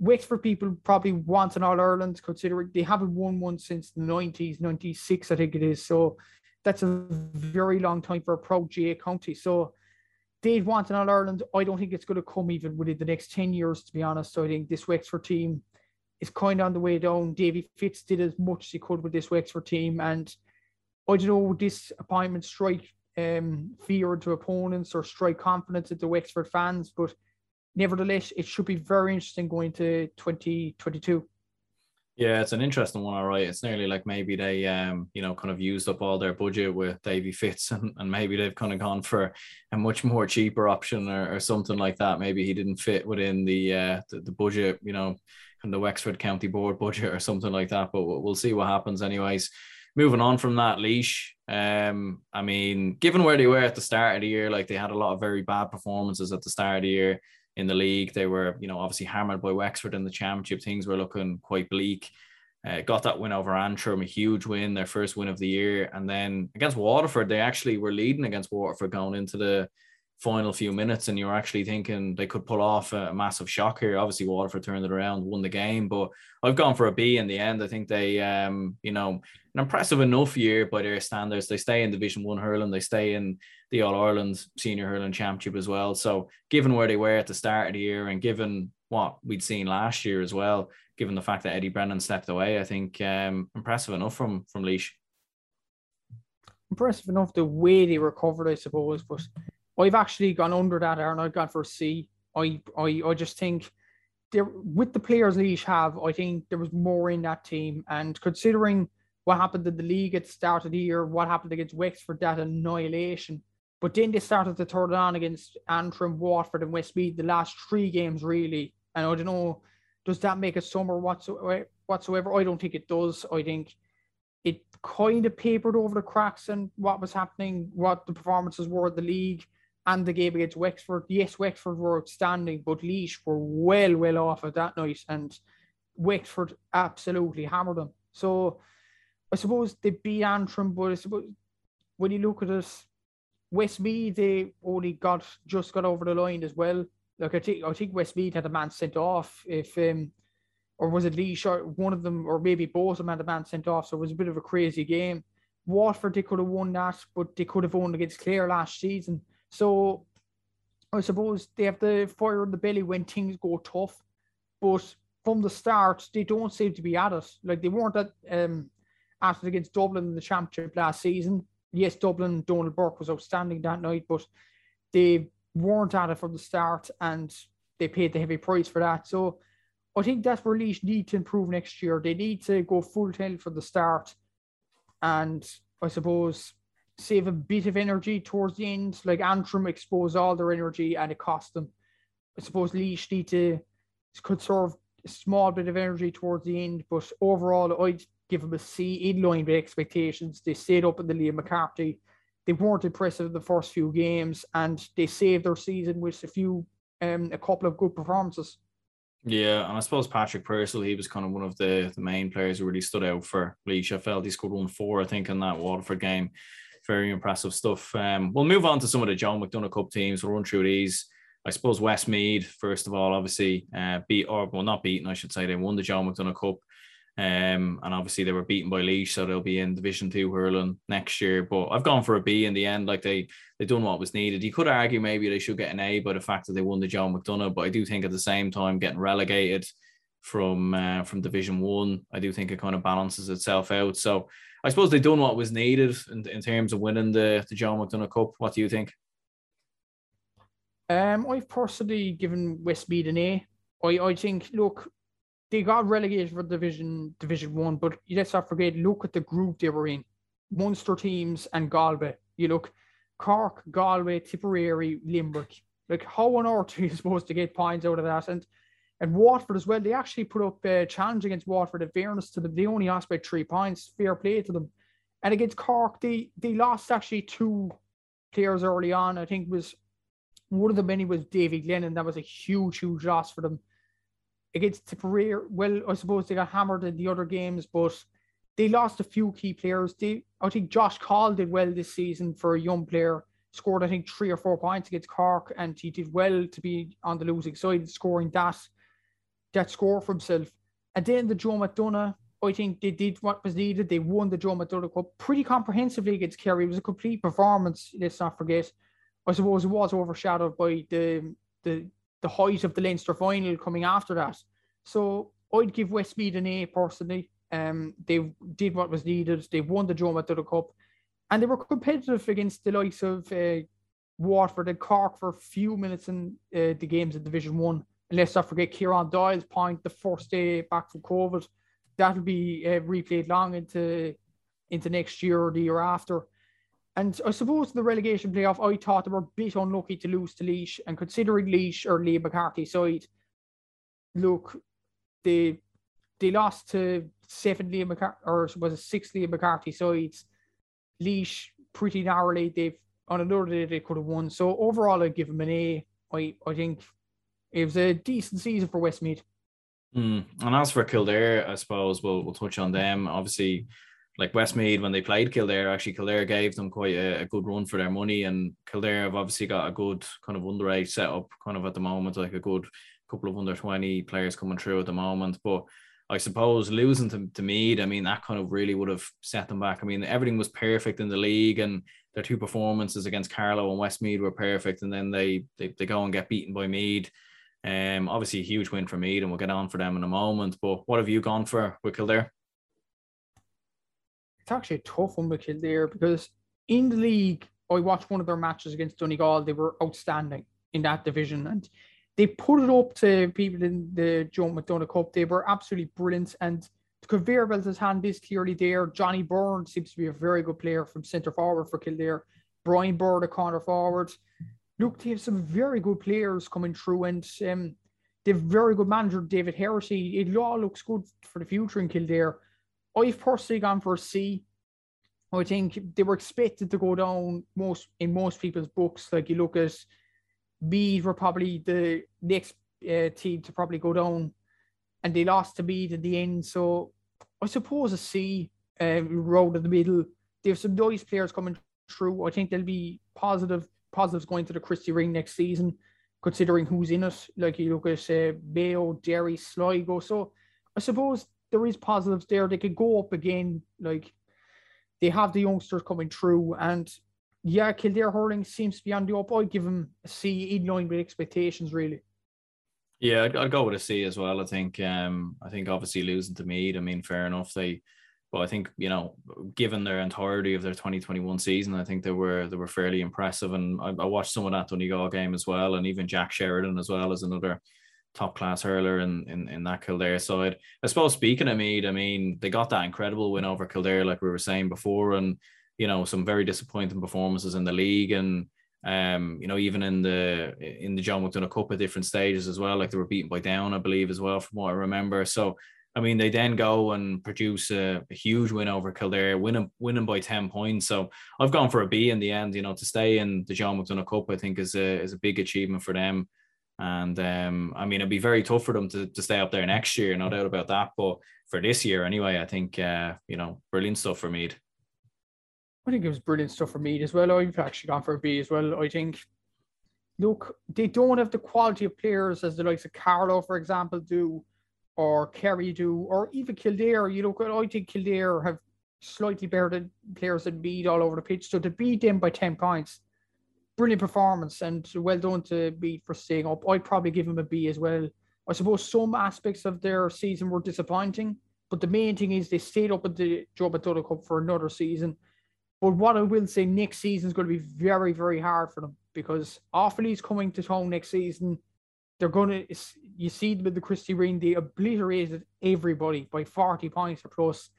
Wexford people probably want an All Ireland, considering they haven't won one since the 90s, 96, I think it is. So that's a very long time for a proud GAA county. So they'd want an All Ireland. I don't think it's going to come even within the next 10 years, to be honest. So I think this Wexford team is kind of on the way down. Davy Fitz did as much as he could with this Wexford team. And I don't know, this appointment strike um, fear into opponents or strike confidence into Wexford fans, but nevertheless, it should be very interesting going to 2022. Yeah, it's an interesting one, all right. It's nearly like maybe they, um, you know, kind of used up all their budget with Davy Fitz, and, and maybe they've kind of gone for a much more cheaper option or, or something like that. Maybe he didn't fit within the uh, the, the budget, you know, and the Wexford County Board budget or something like that. But we'll, we'll see what happens, anyways. Moving on from that, Laois, Um, I mean, given where they were at the start of the year, like they had a lot of very bad performances at the start of the year in the league. They were, you know, obviously hammered by Wexford in the championship. Things were looking quite bleak. Uh, got that win over Antrim, a huge win, their first win of the year. And then against Waterford, they actually were leading against Waterford going into the final few minutes, and you're actually thinking they could pull off a, massive shock here. Obviously, Waterford turned it around, won the game, but I've gone for a B in the end. I think they, um, you know, an impressive enough year by their standards. They stay in Division One hurling, they stay in the All Ireland Senior Hurling Championship as well. So, given where they were at the start of the year, and given what we'd seen last year as well, given the fact that Eddie Brennan stepped away, I think um, impressive enough from from Laois. Impressive enough the way they recovered, I suppose, but I've actually gone under that, Aaron. I've gone for C. I I I just think there with the players Laois have, I think there was more in that team. And considering what happened in the league at the start of the year, what happened against Wexford, that annihilation. But then they started to turn it on against Antrim, Waterford, and Westmeath the last three games, really. And I don't know, does that make a summer whatsoever? I don't think it does. I think it kind of papered over the cracks and what was happening, what the performances were in the league and the game against Wexford. Yes, Wexford were outstanding, but Laois were well, well off at that night, and Wexford absolutely hammered them. So I suppose they beat Antrim, but I suppose when you look at it, Westmeath they only got just got over the line as well. Like I think I think Westmeath had a man sent off if um or was it Lee Short one of them or maybe both of them had a man sent off, so it was a bit of a crazy game. Waterford they could have won that, but they could have won against Clare last season. So I suppose they have the fire in the belly when things go tough. But from the start, they don't seem to be at it. Like they weren't at um it against Dublin in the championship last season. Yes, Dublin, Donal Burke was outstanding that night, but they weren't at it from the start and they paid the heavy price for that. So I think that's where Laois need to improve next year. They need to go full tilt from the start and I suppose save a bit of energy towards the end. Like Antrim exposed all their energy and it cost them. I suppose Laois need to conserve a small bit of energy towards the end, but overall, I'd give them a C in line with expectations. They stayed up in the Liam McCarthy. They weren't impressive in the first few games, and they saved their season with a few, um, a couple of good performances. Yeah, and I suppose Patrick Purcell, he was kind of one of the, the main players who really stood out for Laois. I felt he scored one four, I think, in that Waterford game very impressive stuff. Um, we'll move on to some of the John McDonagh Cup teams. We'll run through these. I suppose Westmeath, first of all, obviously uh, beat or well not beaten, I should say. They won the John McDonagh Cup. Um, and obviously they were beaten by Laois, so they'll be in Division Two hurling next year. But I've gone for a B in the end. Like they they done what was needed. You could argue maybe they should get an A by the fact that they won the John McDonagh, but I do think at the same time getting relegated from uh, from Division One, I do think it kind of balances itself out. So I suppose they done what was needed in, in terms of winning the the John McDonagh Cup. What do you think? Um, I've personally given Westmeath an A. I, I think look, they got relegated from division division one, but let's not forget, look at the group they were in. Munster teams and Galway. You look Cork, Galway, Tipperary, Limerick. Like how on earth are you supposed to get points out of that? And and Waterford as well, they actually put up a challenge against Waterford. In fairness to them, they only lost by three points. Fair play to them. And against Cork, they they lost actually two players early on. I think was one of the many was David Glennon. That was a huge, huge loss for them. Against Tipperary, well, I suppose they got hammered in the other games, but they lost a few key players. They, I think Josh Call did well this season for a young player. Scored, I think, three or four points against Cork, and he did well to be on the losing side, scoring that that score for himself. And then the Joe McDonagh, I think they did what was needed. They won the Joe McDonagh Cup pretty comprehensively against Kerry. It was a complete performance. Let's not forget. I suppose it was overshadowed by the the the height of the Leinster final coming after that. So I'd give Westmeath an A personally. Um, they did what was needed. They won the Joe McDonagh Cup, and they were competitive against the likes of uh, Waterford and Cork for a few minutes in uh, the games of Division One. And let's not forget Kieran Doyle's point, the first day back from COVID. That'll be uh, replayed long into into next year or the year after. And I suppose the relegation playoff, I thought they were a bit unlucky to lose to Laois. And considering Laois or Lee McCarthy side, look, they they lost to seven Liam McCarthy, or was it six McCarthy sides. Laois pretty narrowly. They've on another day they could have won. So overall, I'd give them an A. I I think it was a decent season for Westmeath. Mm. And as for Kildare, I suppose we'll we'll touch on them. Obviously, like Westmeath when they played Kildare, actually Kildare gave them quite a, a, good run for their money, and Kildare have obviously got a good kind of underage setup, kind of at the moment, like a good couple of under twenty players coming through at the moment. But I suppose losing to, to Meath, I mean, that kind of really would have set them back. I mean, everything was perfect in the league, and their two performances against Carlow and Westmeath were perfect, and then they they, they go and get beaten by Meath. Um, obviously a huge win for Meath, and we'll get on for them in a moment. But what have you gone for with Kildare? It's actually a tough one with Kildare because in the league, I watched one of their matches against Donegal. They were outstanding in that division, and they put it up to people in the John McDonagh Cup. They were absolutely brilliant, and the conveyor belt has hand is clearly there. Johnny Byrne seems to be a very good player from centre forward for Kildare. Brian Bird, a corner forward look, they have some very good players coming through, and um, they have very good manager David Herity. It all looks good for the future in Kildare. I've personally gone for a C. I think they were expected to go down most in most people's books. Like you look at Meath were probably the next uh, team to probably go down, and they lost to Meath at the end. So I suppose a C, uh, road in the middle. They have some nice players coming through. I think there'll be positive positives going to the Christy Ring next season, considering who's in it. Like you look at uh, Mayo, Derry, Sligo. So I suppose there is positives there. They could go up again. Like they have the youngsters coming through, and yeah, Kildare hurling seems to be on the up. I'd give them a C in line with expectations, really. Yeah, I'd, I'd, go with a C as well. I think. Um, I think obviously losing to Meath. I mean, fair enough. They, but I think you know, given their entirety of their 2021 season, I think they were they were fairly impressive. And I, I watched some of that Donegal game as well, and even Jack Sheridan as well as another top class hurler in, in, in that Kildare side. I suppose speaking of Meath, I mean, they got that incredible win over Kildare, like we were saying before, and you know, some very disappointing performances in the league and um, you know, even in the in the John McDonagh Cup at different stages as well. Like they were beaten by Down, I believe, as well, from what I remember. So I mean, they then go and produce a, a, huge win over Kildare, winning winning by ten points. So I've gone for a B in the end. You know, to stay in the John McDonagh Cup, I think is a is a big achievement for them. And um, I mean, it'd be very tough for them to, to stay up there next year, no doubt about that. But for this year, anyway, I think uh, you know, brilliant stuff for Meath. I think it was brilliant stuff for Meath as well. I've actually gone for a B as well. I think, look, they don't have the quality of players as the likes of Carlow, for example, do, or Kerry do, or even Kildare. You look at, I think Kildare have slightly better than players than Meath all over the pitch. So to beat them by 10 points, brilliant performance and well done to Meath for staying up. I'd probably give them a B as well. I suppose some aspects of their season were disappointing, but the main thing is they stayed up at the Joe McDonagh Cup for another season but what I will say, next season is going to be very, very hard for them because Offaly's coming to town next season. They're going to, you see with the Christy Ring, they obliterated everybody by 40 points or plus.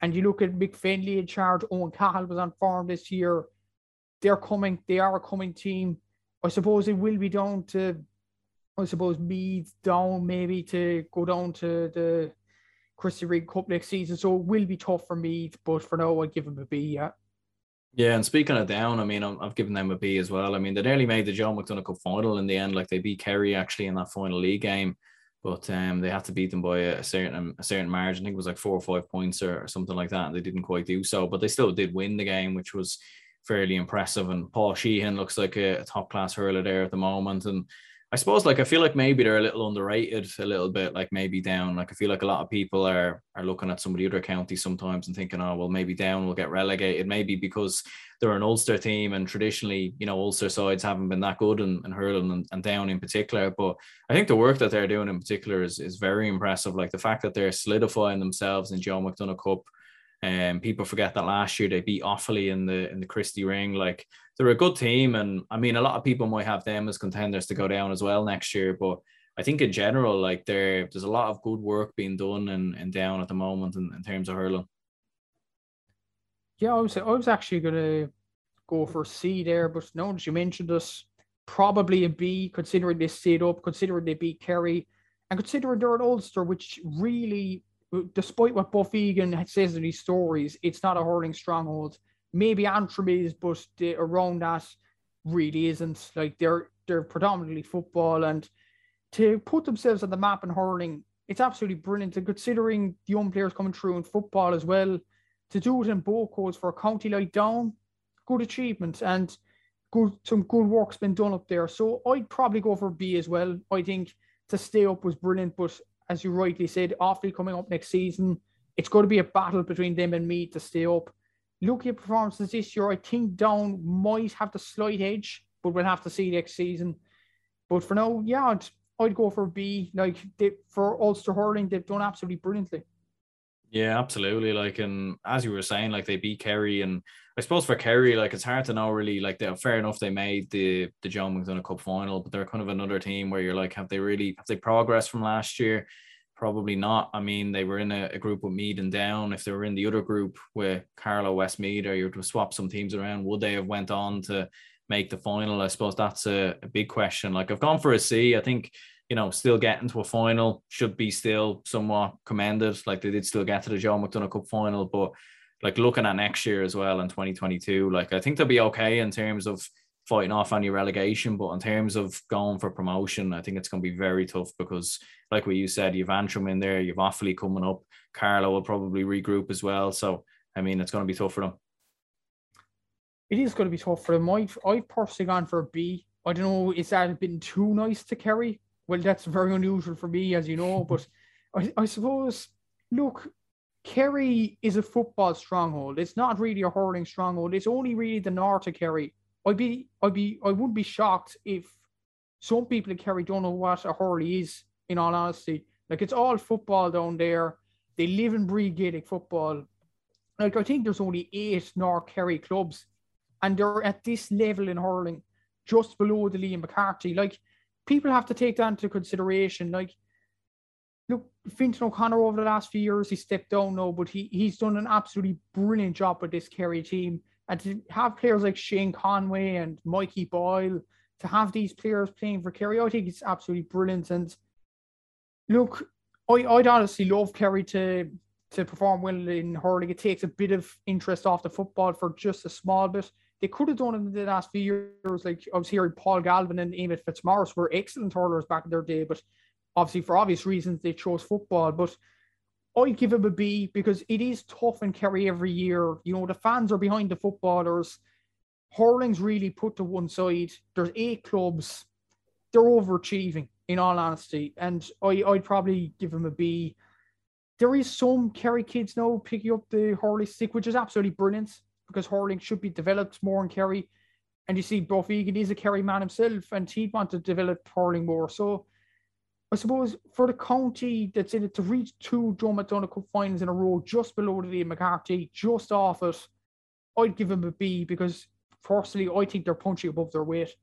And you look at Fennelly in charge, Eoghan Cahill was on form this year. They're coming, they are a coming team. I suppose it will be down to, I suppose, Meath down maybe to go down to the Christy Ring Cup next season. So it will be tough for Meath, but for now, I'd give them a B, yeah. Yeah, and speaking of down, I mean, i have given them a B as well. I mean, they nearly made the Joe McDonagh Cup final in the end. Like they beat Kerry actually in that final league game, but um, they had to beat them by a certain a certain margin. I think it was like four or five points or, or something like that. And they didn't quite do so, but they still did win the game, which was fairly impressive. And Paul Sheehan looks like a, a top class hurler there at the moment, and I suppose like I feel like maybe they're a little underrated a little bit, like maybe down. Like I feel like a lot of people are are looking at some of the other counties sometimes and thinking, oh well, maybe down will get relegated. Maybe because they're an Ulster team and traditionally, you know, Ulster sides haven't been that good and, and hurling and, and down in particular. But I think the work that they're doing in particular is is very impressive. Like the fact that they're solidifying themselves in Joe McDonagh Cup and um, people forget that last year they beat Offaly in the in the Christy Ring. Like they're a good team, and I mean a lot of people might have them as contenders to go down as well next year. But I think in general, like there there's a lot of good work being done and and down at the moment in, in terms of hurling. Yeah, I was I was actually gonna go for C there, but now that you mentioned this, probably a B considering they stayed up, considering they beat Kerry, and considering they're an Ulster, which really despite what Buff Egan says in these stories, it's not a hurling stronghold. Maybe Antrim is, but the, eh, around that really isn't. Like they're they're predominantly football, and to put themselves on the map in hurling, it's absolutely brilliant. And considering the young players coming through in football as well, to do it in both codes for a county like Down, good achievement and good some good work's been done up there. So I'd probably go for B as well. I think to stay up was brilliant, but as you rightly said, Offaly coming up next season. It's going to be a battle between them and me to stay up. Looking at performances this year, I think Down might have the slight edge, but we'll have to see next season. But for now, yeah, I'd, I'd go for B. Like they, for Ulster hurling, they've done absolutely brilliantly. Yeah, absolutely. Like, and as you were saying, like they beat Kerry, and I suppose for Kerry, like it's hard to know really. Like, they fair enough, they made the the John McDonagh Cup final, but they're kind of another team where you're like, have they really have they progressed from last year? Probably not. I mean, they were in a, a group with Meath and Down. If they were in the other group with Carlow Westmeath, or you to swap some teams around, would they have went on to make the final? I suppose that's a, a big question. Like I've gone for a C. I think you know, still getting to a final should be still somewhat commended. Like they did still get to the Joe McDonagh Cup final, but like looking at next year as well in 2022, like I think they'll be okay in terms of fighting off any relegation, but in terms of going for promotion, I think it's going to be very tough because, like what you said, you've Antrim in there, you've Offaly coming up, Carlow will probably regroup as well. So I mean, it's going to be tough for them. It is going to be tough for them. I've I've personally gone for a B. I don't know, is that been too nice to Kerry? Well, that's very unusual for me, as you know, but I, I suppose, look, Kerry is a football stronghold. It's not really a hurling stronghold. It's only really the north of Kerry. I'd be, I'd be, I wouldn't be shocked if some people in Kerry don't know what a hurley is. In all honesty, like it's all football down there. They live and breathe Gaelic football. Like I think there's only eight North Kerry clubs, and they're at this level in hurling, just below the Liam McCarthy. Like people have to take that into consideration. Like, look, Fintan O'Connor over the last few years, he stepped down now, but he he's done an absolutely brilliant job with this Kerry team. And to have players like Shane Conway and Mikey Boyle, to have these players playing for Kerry, I think it's absolutely brilliant. And look, I, I'd honestly love Kerry to to perform well in hurling. It takes a bit of interest off the football for just a small bit. They could have done it in the last few years. Like I was hearing Paul Galvin and Emmett Fitzmaurice were excellent hurlers back in their day, but obviously for obvious reasons they chose football. But I give him a B because it is tough in Kerry every year. You know, the fans are behind the footballers. Hurling's really put to one side. There's eight clubs. They're overachieving, in all honesty. And I, I'd probably give him a B. There is some Kerry kids now picking up the Hurley stick, which is absolutely brilliant because hurling should be developed more in Kerry. And you see, Buff Egan is a Kerry man himself, and he'd want to develop hurling more. So I suppose for the county that's in it to reach two Joe McDonagh Cup finals in a row, just below the McCarthy, just off it, I'd give them a B because firstly, I think they're punching above their weight.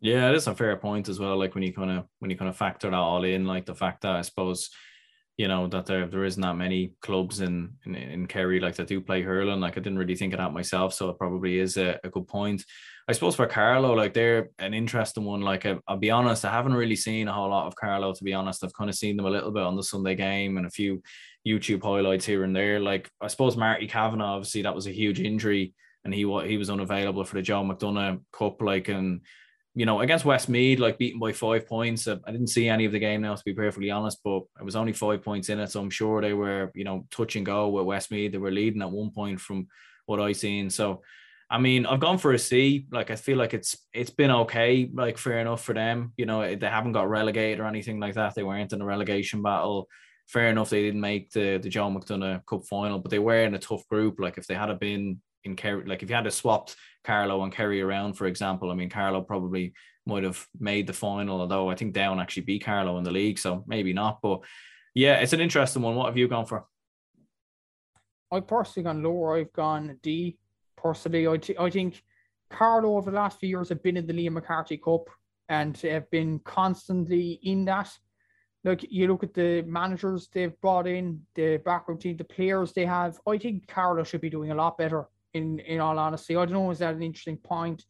Yeah, is a fair point as well. Like when you kind of when you kind of factor that all in, like the fact that I suppose you know that there there isn't that many clubs in, in in Kerry like that do play hurling. Like I didn't really think of that myself, so it probably is a, a good point. I suppose for Carlow, like they're an interesting one. Like I, will be honest, I haven't really seen a whole lot of Carlow. To be honest, I've kind of seen them a little bit on the Sunday game and a few YouTube highlights here and there. Like I suppose Marty Kavanagh, obviously that was a huge injury, and he he was unavailable for the Joe McDonagh Cup. Like and you know, against Westmeath, like beaten by five points. I didn't see any of the game now, to be perfectly honest, but it was only five points in it. So I'm sure they were, you know, touch and go with Westmeath. They were leading at one point from what I seen. So, I mean, I've gone for a C. Like, I feel like it's it's been okay, like fair enough for them. You know, they haven't got relegated or anything like that. They weren't in a relegation battle. Fair enough, they didn't make the the John McDonagh Cup final, but they were in a tough group. Like, if they had been in Kerry, like if you had to swapped Carlow and Kerry around, for example, I mean, Carlow probably might have made the final, although I think Down actually beat Carlow in the league, so maybe not. But yeah, it's an interesting one. What have you gone for? I've personally gone lower. I've gone D. Personally, I, t- I think Carlow over the last few years have been in the Liam McCarthy Cup and have been constantly in that. Look, you look at the managers they've brought in, the backroom team, the players they have. I think Carlow should be doing a lot better. In in all honesty, I don't know is that an interesting point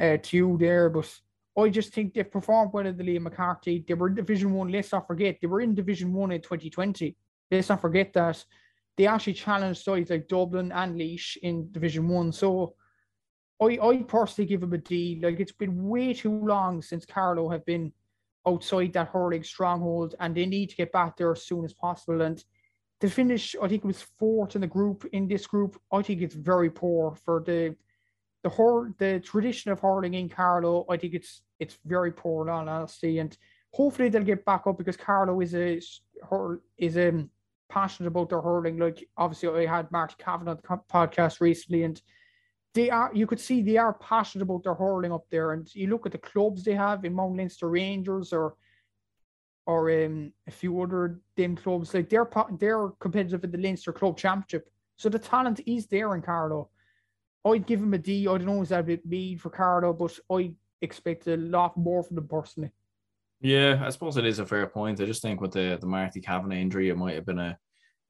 uh, to you there, but I just think they've performed well in the Liam McCarthy. They were in Division One. Let's not forget they were in Division One in 2020. Let's not forget that they actually challenged sides like Dublin and Laois in Division One. So I, I personally give them a D. Like it's been way too long since Carlow have been outside that hurling stronghold, and they need to get back there as soon as possible. And to finish, I think it was fourth in the group in this group. I think it's very poor for the the whole the tradition of hurling in Carlow, I think it's it's very poor in honesty, and hopefully they'll get back up because Carlow is a is um passionate about their hurling. Like obviously, I had Marty Kavanagh on the podcast recently, and they are you could see they are passionate about their hurling up there. And you look at the clubs they have in Mount Leinster Rangers or or um, a few other dim clubs, like they're they're competitive in the Leinster Club Championship. So the talent is there in Carlow. I'd give him a D. I don't know is that a bit mean for Carlow, but I expect a lot more from them personally. Yeah, I suppose it is a fair point. I just think with the the Marty Kavanagh injury, it might have been a,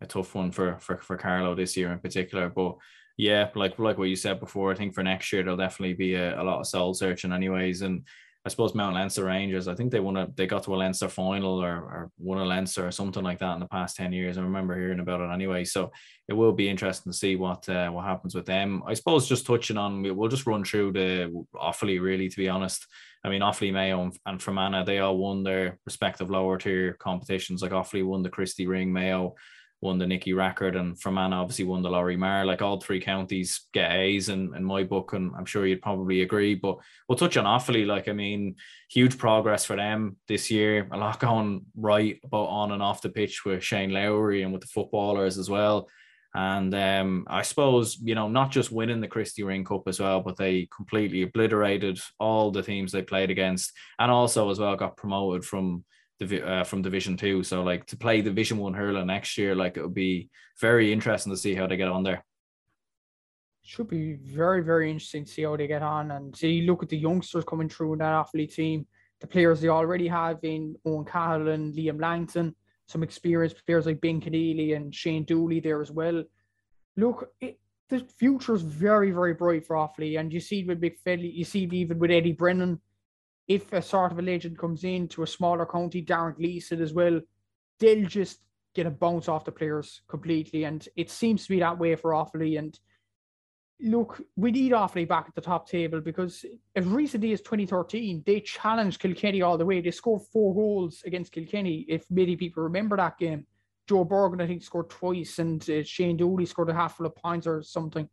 a tough one for, for for Carlow this year in particular. But yeah, like like what you said before, I think for next year there'll definitely be a, a lot of soul searching anyways. And I suppose Mount Leinster Rangers. I think they won a they got to a Leinster final or, or won a Leinster or something like that in the past ten years. I remember hearing about it anyway. So it will be interesting to see what uh, what happens with them. I suppose just touching on, we'll just run through the Offaly really. To be honest, I mean Offaly, Mayo, and, and Fermanagh they all won their respective lower tier competitions. Like Offaly won the Christy Ring, Mayo won the Nicky Rackard, and Fermanagh obviously won the Lory Meagher. Like all three counties get A's in, in my book, and I'm sure you'd probably agree. But we'll touch on Offaly. Like, I mean, huge progress for them this year. A lot going right about on and off the pitch with Shane Lowry and with the footballers as well. And um, I suppose, you know, not just winning the Christy Ring Cup as well, but they completely obliterated all the teams they played against and also as well got promoted from uh, from Division Two. So like to play Division One hurling next year, like it would be very interesting to see how they get on there. Should be very very interesting to see how they get on and see look at the youngsters coming through in that Offaly team, the players they already have in Eoghan Cahill and Liam Langton, some experienced players like Ben Conneely and Shane Dooley there as well. Look, it, the future is very very bright for Offaly, and you see with Big Fedley, you see even with Eddie Brennan if a sort of a legend comes in to a smaller county, Darren Gleeson as well, they'll just get a bounce off the players completely. And it seems to be that way for Offaly. And look, we need Offaly back at the top table because as recently as 2013, they challenged Kilkenny all the way. They scored four goals against Kilkenny, if many people remember that game. Joe Bergin, I think, scored twice, and uh, Shane Dooley scored a half full of points or something.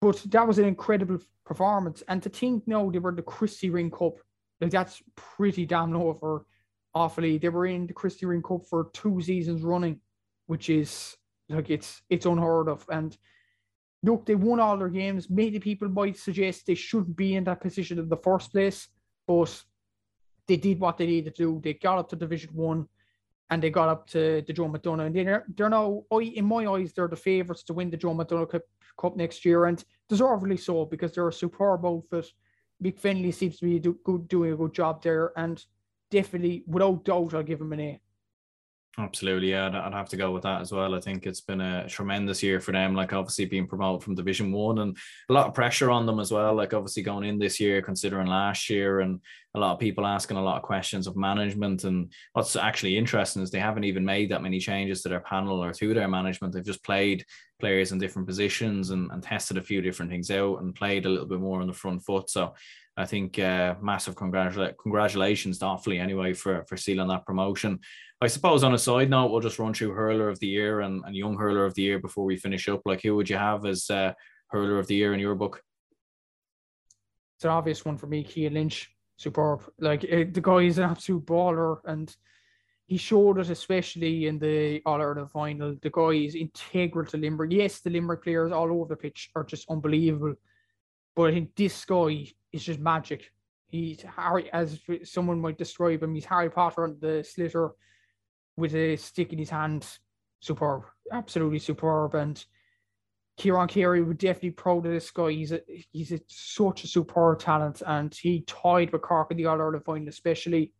But that was an incredible performance. And to think now they were the Christy Ring Cup like that's pretty damn for Offaly. They were in the Christy Ring Cup for two seasons running, which is like it's it's unheard of. And look, they won all their games. Maybe people might suggest they shouldn't be in that position in the first place, but they did what they needed to do. They got up to Division One, and they got up to the Joe McDonagh. And they're they're now, in my eyes, they're the favourites to win the Joe McDonagh Cup, Cup next year, and deservedly so because they're a superb outfit. Mick Fennelly seems to be do, good, doing a good job there, and definitely, without doubt, I'll give him an A. Absolutely, yeah, I'd have to go with that as well. I think it's been a tremendous year for them. Like obviously being promoted from Division One, and a lot of pressure on them as well. Like obviously going in this year, considering last year, and a lot of people asking a lot of questions of management. And what's actually interesting is they haven't even made that many changes to their panel or to their management. They've just played players in different positions and, and tested a few different things out and played a little bit more on the front foot. So I think uh, massive congratula- congratulations to Offaly anyway for for sealing that promotion. I suppose on a side note, we'll just run through hurler of the year and, and young hurler of the year before we finish up. Like, who would you have as uh, hurler of the year in your book? It's an obvious one for me, Cian Lynch. Superb. Like uh, the guy is an absolute baller, and he showed it especially in the All Ireland final. The guy is integral to Limerick. Yes, the Limerick players all over the pitch are just unbelievable, but I think this guy is just magic. He's Harry, as someone might describe him. He's Harry Potter on the sliotar with a stick in his hand. Superb, absolutely superb. And Ciarán Carey would definitely proud of this guy. He's a he's a, such a superb talent, and he tied with Cork in the All Ireland final, especially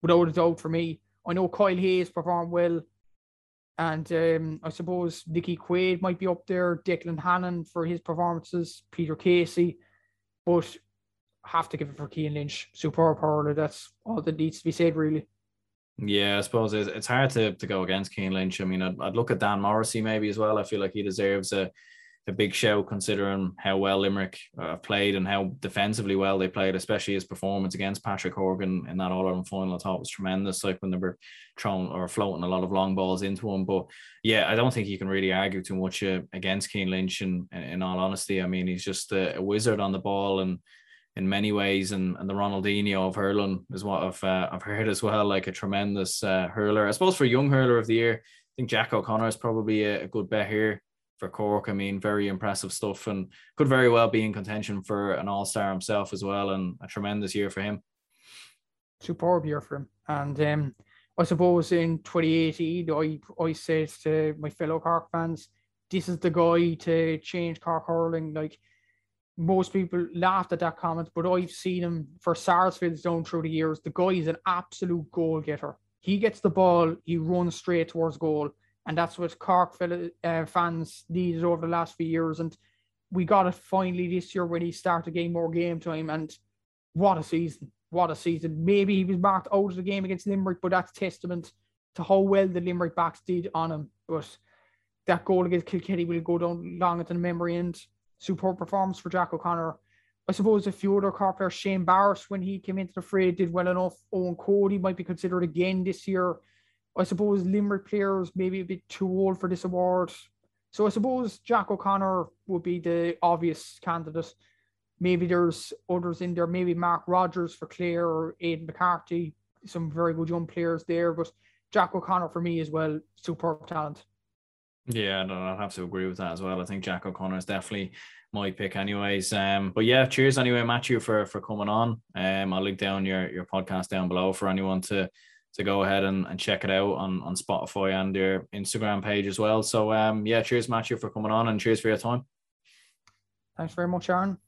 without a doubt for me. I know Kyle Hayes performed well, and um, I suppose Nicky Quaid might be up there. Declan Hannon for his performances, Peter Casey, but have to give it for Cian Lynch. Superb hurler. That's all that needs to be said, really. Yeah, I suppose it's, hard to, to go against Cian Lynch. I mean, I'd, I'd look at Dan Morrissey maybe as well. I feel like he deserves a, a big show considering how well Limerick uh, played and how defensively well they played, especially his performance against Patrick Horgan in that All Ireland final. I thought was tremendous. Like when they were throwing or floating a lot of long balls into him. But yeah, I don't think you can really argue too much uh, against Cian Lynch. And in, in, all honesty, I mean, he's just a, a wizard on the ball and in many ways, and, and the Ronaldinho of hurling is what I've uh, I've heard as well, like a tremendous uh, hurler. I suppose for young hurler of the year, I think Jack O'Connor is probably a, a, good bet here for Cork. I mean, very impressive stuff, and could very well be in contention for an All Star himself as well, and a tremendous year for him. Superb year for him, and um, I suppose in 2018, I I said to my fellow Cork fans, this is the guy to change Cork hurling, like most people laughed at that comment, but I've seen him for Sarsfield's down through the years. The guy is an absolute goal getter. He gets the ball, he runs straight towards goal, and that's what Cork uh, fans needed over the last few years. And we got it finally this year when he started getting more game time. And what a season! what a season. Maybe he was marked out of the game against Limerick, but that's testament to how well the Limerick backs did on him. But that goal against Kilkenny will go down long into the memory and superb performance for Jack O'Connor. I suppose a few other car players, Shane Barrett, when he came into the fray, did well enough. Eoin Cody might be considered again this year. I suppose Limerick players maybe a bit too old for this award. So I suppose Jack O'Connor would be the obvious candidate. Maybe there's others in there, maybe Mark Rodgers for Clare or Aidan McCarthy, some very good young players there. But Jack O'Connor for me as well, superb talent. Yeah, no, I'd have to agree with that as well. I think Jack O'Connor is definitely my pick, anyways. Um, but yeah, cheers anyway, Matthew, for for coming on. Um, I'll link down your your podcast down below for anyone to to go ahead and, and check it out on on Spotify and your Instagram page as well. So um, yeah, cheers, Matthew, for coming on, and cheers for your time. Thanks very much, Aaron.